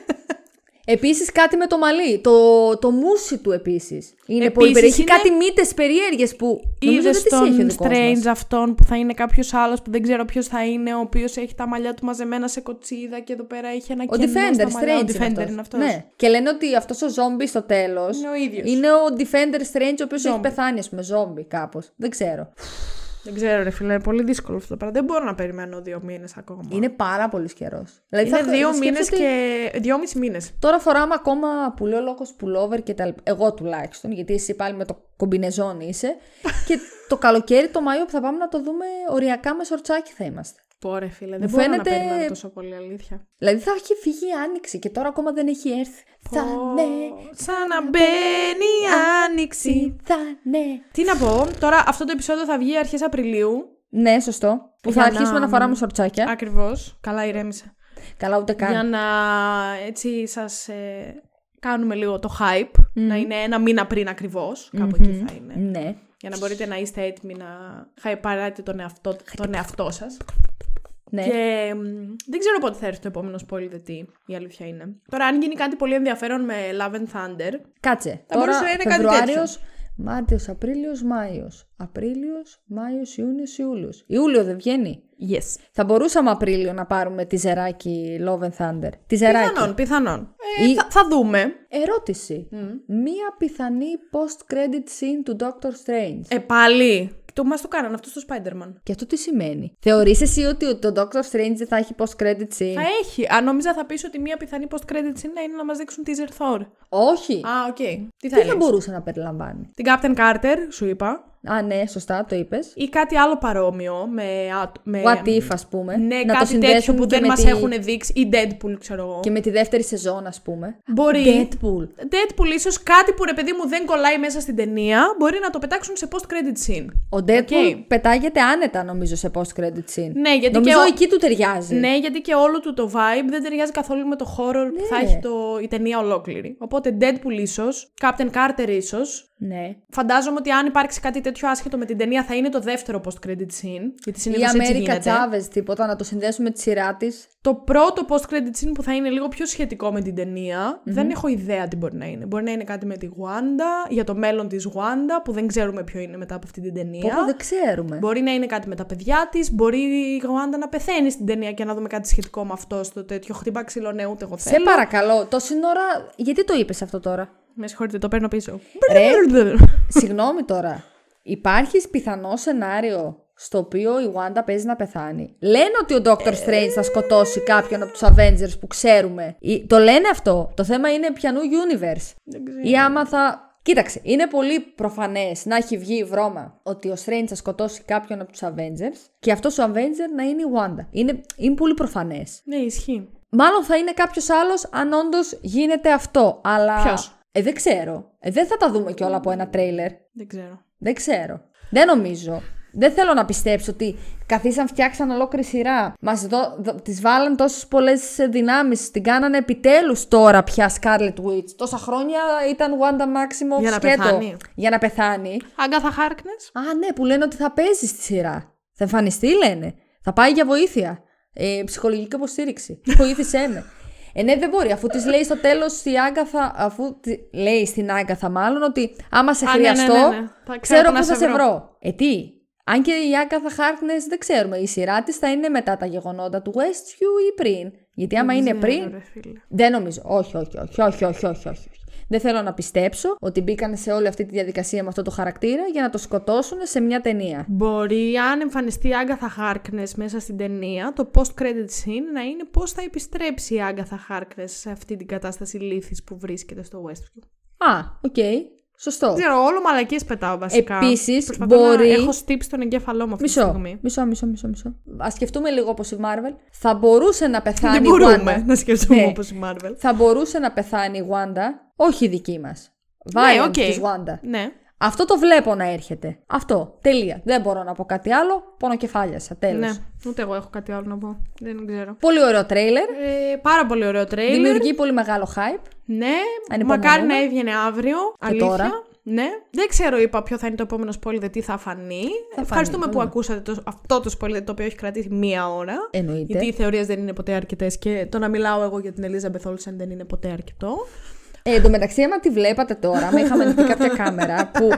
Επίσης κάτι με το μαλλί. Το, το μουσι του επίσης. Είναι πολύ Επίσης περίεργο. Έχει είναι- κάτι μύτες περίεργε που. νομίζω Είδες δεν τις έχει ο τον δικός Strange μας. αυτόν που θα είναι κάποιος άλλος που δεν ξέρω ποιος θα είναι, ο οποίος έχει τα μαλλιά του μαζεμένα σε κοτσίδα και εδώ πέρα έχει ένα Ο κενό Defender, στα μαλλιά. Strange. Ο Defender είναι αυτός. Ναι. Και λένε ότι αυτός ο ζόμπι στο τέλος. Είναι ο ίδιος. Είναι ο Defender Strange, ο οποίος έχει Zombie. πεθάνει, ας πούμε, ζόμπι κάπως. Δεν ξέρω. Δεν ξέρω, ρε φίλε, είναι πολύ δύσκολο αυτό το πράγμα. Δεν μπορώ να περιμένω δύο μήνες ακόμα. Είναι πάρα πολύ καιρός. Δηλαδή Είναι θα- δύο σκέψου μήνες ότι και. δυόμισι μήνες. Τώρα φοράμε ακόμα που λέω λόγος pullover και τα λοιπά. Εγώ τουλάχιστον, γιατί εσύ πάλι με το κομπινεζόν είσαι. και το καλοκαίρι, το Μάιο που θα πάμε να το δούμε οριακά με σορτσάκι θα είμαστε. Πόρε, φίλε, Μου δεν μπορώ φαίνεται- να περιμένω τόσο πολύ, αλήθεια. Δηλαδή θα έχει φύγει η άνοιξη και τώρα ακόμα δεν έχει έρθει. Θα ναι, Σαν να μπαίνει η άνοιξη. θα ναι. Τι να πω, τώρα αυτό το επεισόδιο θα βγει αρχές Απριλίου. Ναι, σωστό. Που θα Για να- αρχίσουμε να φοράμε σορτσάκια. Ακριβώς. Καλά, ηρέμησε. Καλά, ούτε καν. Για να έτσι σας ε, κάνουμε λίγο το hype, να είναι ένα μήνα πριν ακριβώς, κάπου εκεί θα είναι. Ναι. Για να μπορείτε να είστε έτοιμοι να χαϊπαράτε τον εαυτό, τον εαυτό σας. Ναι. Και μ, δεν ξέρω πότε θα έρθει το επόμενο spoiler τι η αλήθεια είναι. Τώρα αν γίνει κάτι πολύ ενδιαφέρον με Love and Thunder, Κάτσε. Θα Τώρα μπορούσε να είναι κάτι Φεβρουάριος, Μάρτιος, Απρίλιος, Μάιος. Απρίλιος, Μάιος, Ιούνιος, Ιούλιος. Ιούλιο δεν βγαίνει; yes. Θα μπορούσαμε Απρίλιο να πάρουμε τη ζεράκι Love and Thunder; Τη ζεράκι. Πιθανόν, πιθανόν. Ε, Ή- θα, θα δούμε. Ερώτηση. Μία πιθανή post-credit scene του Doctor Strange. Ε, πάλι. Το μας το κάνανε αυτό στο Spider-Man. Και αυτό τι σημαίνει; Θεωρείς εσύ ότι το Doctor Strange δεν θα έχει post-credit scene; Θα έχει. Αν νόμιζα θα πεις ότι μία πιθανή post-credit scene είναι να μας δείξουν teaser Thor. Όχι. Α, οκ. Τι θα τι θα έλεγες; μπορούσε να περιλαμβάνει. Την Captain Carter, σου είπα. Α, ναι, σωστά, το είπες. Ή κάτι άλλο παρόμοιο με. α- με What if, ας πούμε. Ναι, να το κάτι τέτοιο συνδέσουν που και δεν με μας τη- έχουν δείξει. Ή Deadpool, ξέρω εγώ. Και με τη δεύτερη σεζόν, ας πούμε. Μπορεί. Deadpool. Deadpool, ίσως κάτι που ρε παιδί μου δεν κολλάει μέσα στην ταινία, μπορεί να το πετάξουν σε post-credit scene. Ο Deadpool Οκ. πετάγεται άνετα, νομίζω, σε post-credit scene. Ναι, γιατί νομίζω και ο- εκεί του ταιριάζει. Ναι, γιατί και όλο του το vibe δεν ταιριάζει καθόλου με το horror που θα Ναι. έχει το, η ταινία ολόκληρη. Οπότε Deadpool ίσως, Captain Carter ίσως. Ναι. Φαντάζομαι ότι αν υπάρξει κάτι τέτοιο άσχετο με την ταινία θα είναι το δεύτερο post-credit scene. Γιατί Ή συνήθως έτσι Αμέρικα γίνεται. Τσάβες, τίποτα, να το συνδέσουμε με τη σειρά της. Το πρώτο post-credit scene που θα είναι λίγο πιο σχετικό με την ταινια δεν έχω ιδέα τι μπορεί να είναι. Μπορεί να είναι κάτι με τη Wanda, για το μέλλον της Wanda, που δεν ξέρουμε ποιο είναι μετά από αυτή την ταινία. Πόπο δεν ξέρουμε. Μπορεί να είναι κάτι με τα παιδιά της, μπορεί η Wanda να πεθαίνει στην ταινία και να δούμε κάτι σχετικό με αυτό στο τέτοιο. Χτύπα ξύλο, ναι, ούτε εγώ Σε θέλω. παρακαλώ, το σύνορα. Γιατί το είπες αυτό τώρα; Με συγχωρείτε, το παίρνω πίσω. Ρε. Συγγνώμη τώρα. Υπάρχει πιθανό σενάριο στο οποίο η Wanda παίζει να πεθάνει. Λένε ότι ο Doctor Strange θα σκοτώσει κάποιον από τους Avengers που ξέρουμε. Ή- Το λένε αυτό. Το θέμα είναι πιανού universe. Δεν ξέρω. Ή άμα θα. Κοίταξε, είναι πολύ προφανέ να έχει βγει η βρώμα ότι ο Strange θα σκοτώσει κάποιον από του Avengers και αυτό ο Avenger να είναι η Wanda. Είναι, είναι πολύ προφανέ. Ναι, ισχύει. Μάλλον θα είναι κάποιο άλλο αν όντω γίνεται αυτό. Αλλά. Ποιος; Ε, δεν ξέρω. Ε, δεν θα τα δούμε κιόλα από ένα τρέιλερ. Δεν ξέρω. Δεν ξέρω. Δεν νομίζω. Δεν θέλω να πιστέψω ότι καθίσαν, φτιάξαν ολόκληρη σειρά. Μας τη βάλαν τόσες πολλές δυνάμεις. Την κάνανε επιτέλους τώρα πια Scarlet Witch. Τόσα χρόνια ήταν Wanda Maximoff Για να σκέτο. πεθάνει. Για να πεθάνει. Αγκάθα Χάρκνες. Α, ναι, που λένε ότι θα παίζει στη σειρά. Θα εμφανιστεί, λένε. Θα πάει για βοήθεια. Ε, ψυχολογική υποστήριξη. Βοήθησέ με. Ε, ναι, δεν μπορεί. Αφού της λέει στο τέλος η Άγκαθα, αφού τη λέει στην Άγκαθα, μάλλον ότι άμα σε Α, ναι, ναι, ναι, χρειαστώ, ναι. Θα ξέρω ξέρω που πού να θα σε σε βρω. βρω. Ε, τι; Αν και η Άγκαθα Χάρκνες δεν ξέρουμε. Η σειρά της θα είναι μετά τα γεγονότα του Westview ή πριν; Γιατί άμα είναι Δεν πριν. ξέρω, ρε φίλε. Δεν νομίζω. Όχι, όχι, όχι, όχι, όχι, όχι, όχι. Δεν θέλω να πιστέψω ότι μπήκαν σε όλη αυτή τη διαδικασία με αυτό το χαρακτήρα για να το σκοτώσουν σε μια ταινία. Μπορεί, αν εμφανιστεί η Άγκαθα Χάρκνες μέσα στην ταινία, το post-credit scene να είναι πώς θα επιστρέψει η Άγκαθα Χάρκνες σε αυτή την κατάσταση λύθης που βρίσκεται στο Westview. Α, οκ. Σωστό. Δεν ξέρω, όλο μαλακίες πετάω βασικά. Επίσης, Προσπαθώ μπορεί- Να έχω στύψει τον εγκέφαλό μου αυτή τη Μισό, στιγμή. μισό, μισό, μισό, μισό. Ας σκεφτούμε λίγο όπως η Marvel. Θα μπορούσε να πεθάνει Δεν η μπορούμε Wanda. να σκεφτούμε Ναι. όπως η Marvel. Θα μπορούσε να πεθάνει η Wanda, όχι η δική μας. Βάει οκ. της Wanda. Ναι. Αυτό το βλέπω να έρχεται. Αυτό. Τελεία. Δεν μπορώ να πω κάτι άλλο. Πονοκεφάλιασα. Τέλος. Ναι, ούτε εγώ έχω κάτι άλλο να πω. Δεν ξέρω. Πολύ ωραίο τρέιλερ. Ε, πάρα πολύ ωραίο τρέιλερ. Δημιουργεί πολύ μεγάλο hype. Ναι, Ανυπομονούμε. μακάρι να έβγαινε αύριο. αλήθεια. τώρα. Ναι. Δεν ξέρω, είπα ποιο θα είναι το επόμενο spoiler, τι θα φανεί. Ευχαριστούμε φανεί, που ναι. ακούσατε το, αυτό το spoiler, το οποίο έχει κρατήσει μία ώρα. Εννοείται. Γιατί οι θεωρίες δεν είναι ποτέ αρκετές και το να μιλάω εγώ για την Ελίζα Μπεθόλσεν δεν είναι ποτέ αρκετό. Ε, εν τω μεταξύ, άμα τη βλέπατε τώρα, άμα είχαμε δει κάποια κάμερα που.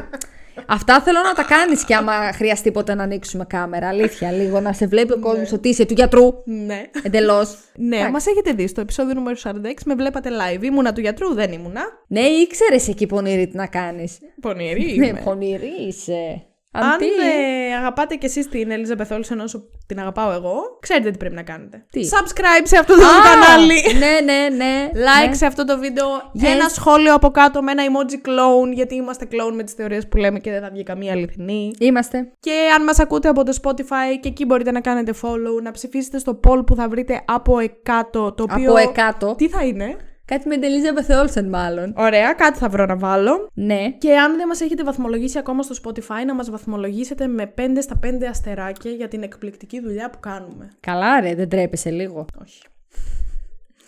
Αυτά θέλω να τα κάνεις και άμα χρειαστεί ποτέ να ανοίξουμε κάμερα. Αλήθεια, λίγο να σε βλέπει ο κόσμος ότι είσαι του γιατρού. Ναι. Εντελώς. Ναι, μας έχετε δει στο επεισόδιο νούμερο 46, με βλέπατε live. Ήμουνα του γιατρού, δεν ήμουνα. Ναι, ήξερες εκεί πονηρή τι να κάνεις. Πονηρή Ναι, είμαι. πονηρή είσαι. Αν Αντί. ε, αγαπάτε κι εσείς την Ελίζα Μπεθόλσεν όσο την αγαπάω εγώ, ξέρετε τι πρέπει να κάνετε. Τι; Subscribe σε αυτό το Α, κανάλι. Ναι, ναι, ναι. Like ναι. σε αυτό το βίντεο, Yes. ένα σχόλιο από κάτω με ένα emoji clone, γιατί είμαστε clone με τις θεωρίες που λέμε και δεν θα βγει καμία αληθινή. Είμαστε. Και αν μας ακούτε από το Spotify και εκεί μπορείτε να κάνετε follow, να ψηφίσετε στο poll που θα βρείτε από εκάτω, το οποίο... Από εκάτω. Τι θα είναι; Κάτι με την Ελίζα Μπεθεόλσεν, μάλλον. Ωραία, κάτι θα βρω να βάλω. Ναι. Και αν δεν μας έχετε βαθμολογήσει ακόμα στο Spotify, να μας βαθμολογήσετε με 5 στα 5 αστεράκια για την εκπληκτική δουλειά που κάνουμε. Καλά, ρε, δεν τρέπεσαι λίγο. Όχι.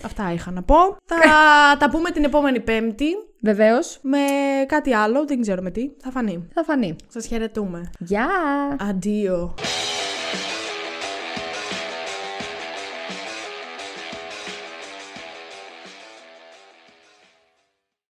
Αυτά είχα να πω. Θα τα πούμε την επόμενη Πέμπτη Βεβαίως. με κάτι άλλο, δεν ξέρω με τι. Θα φανεί. Θα φανεί. Σας χαιρετούμε. Γεια! Αντίο.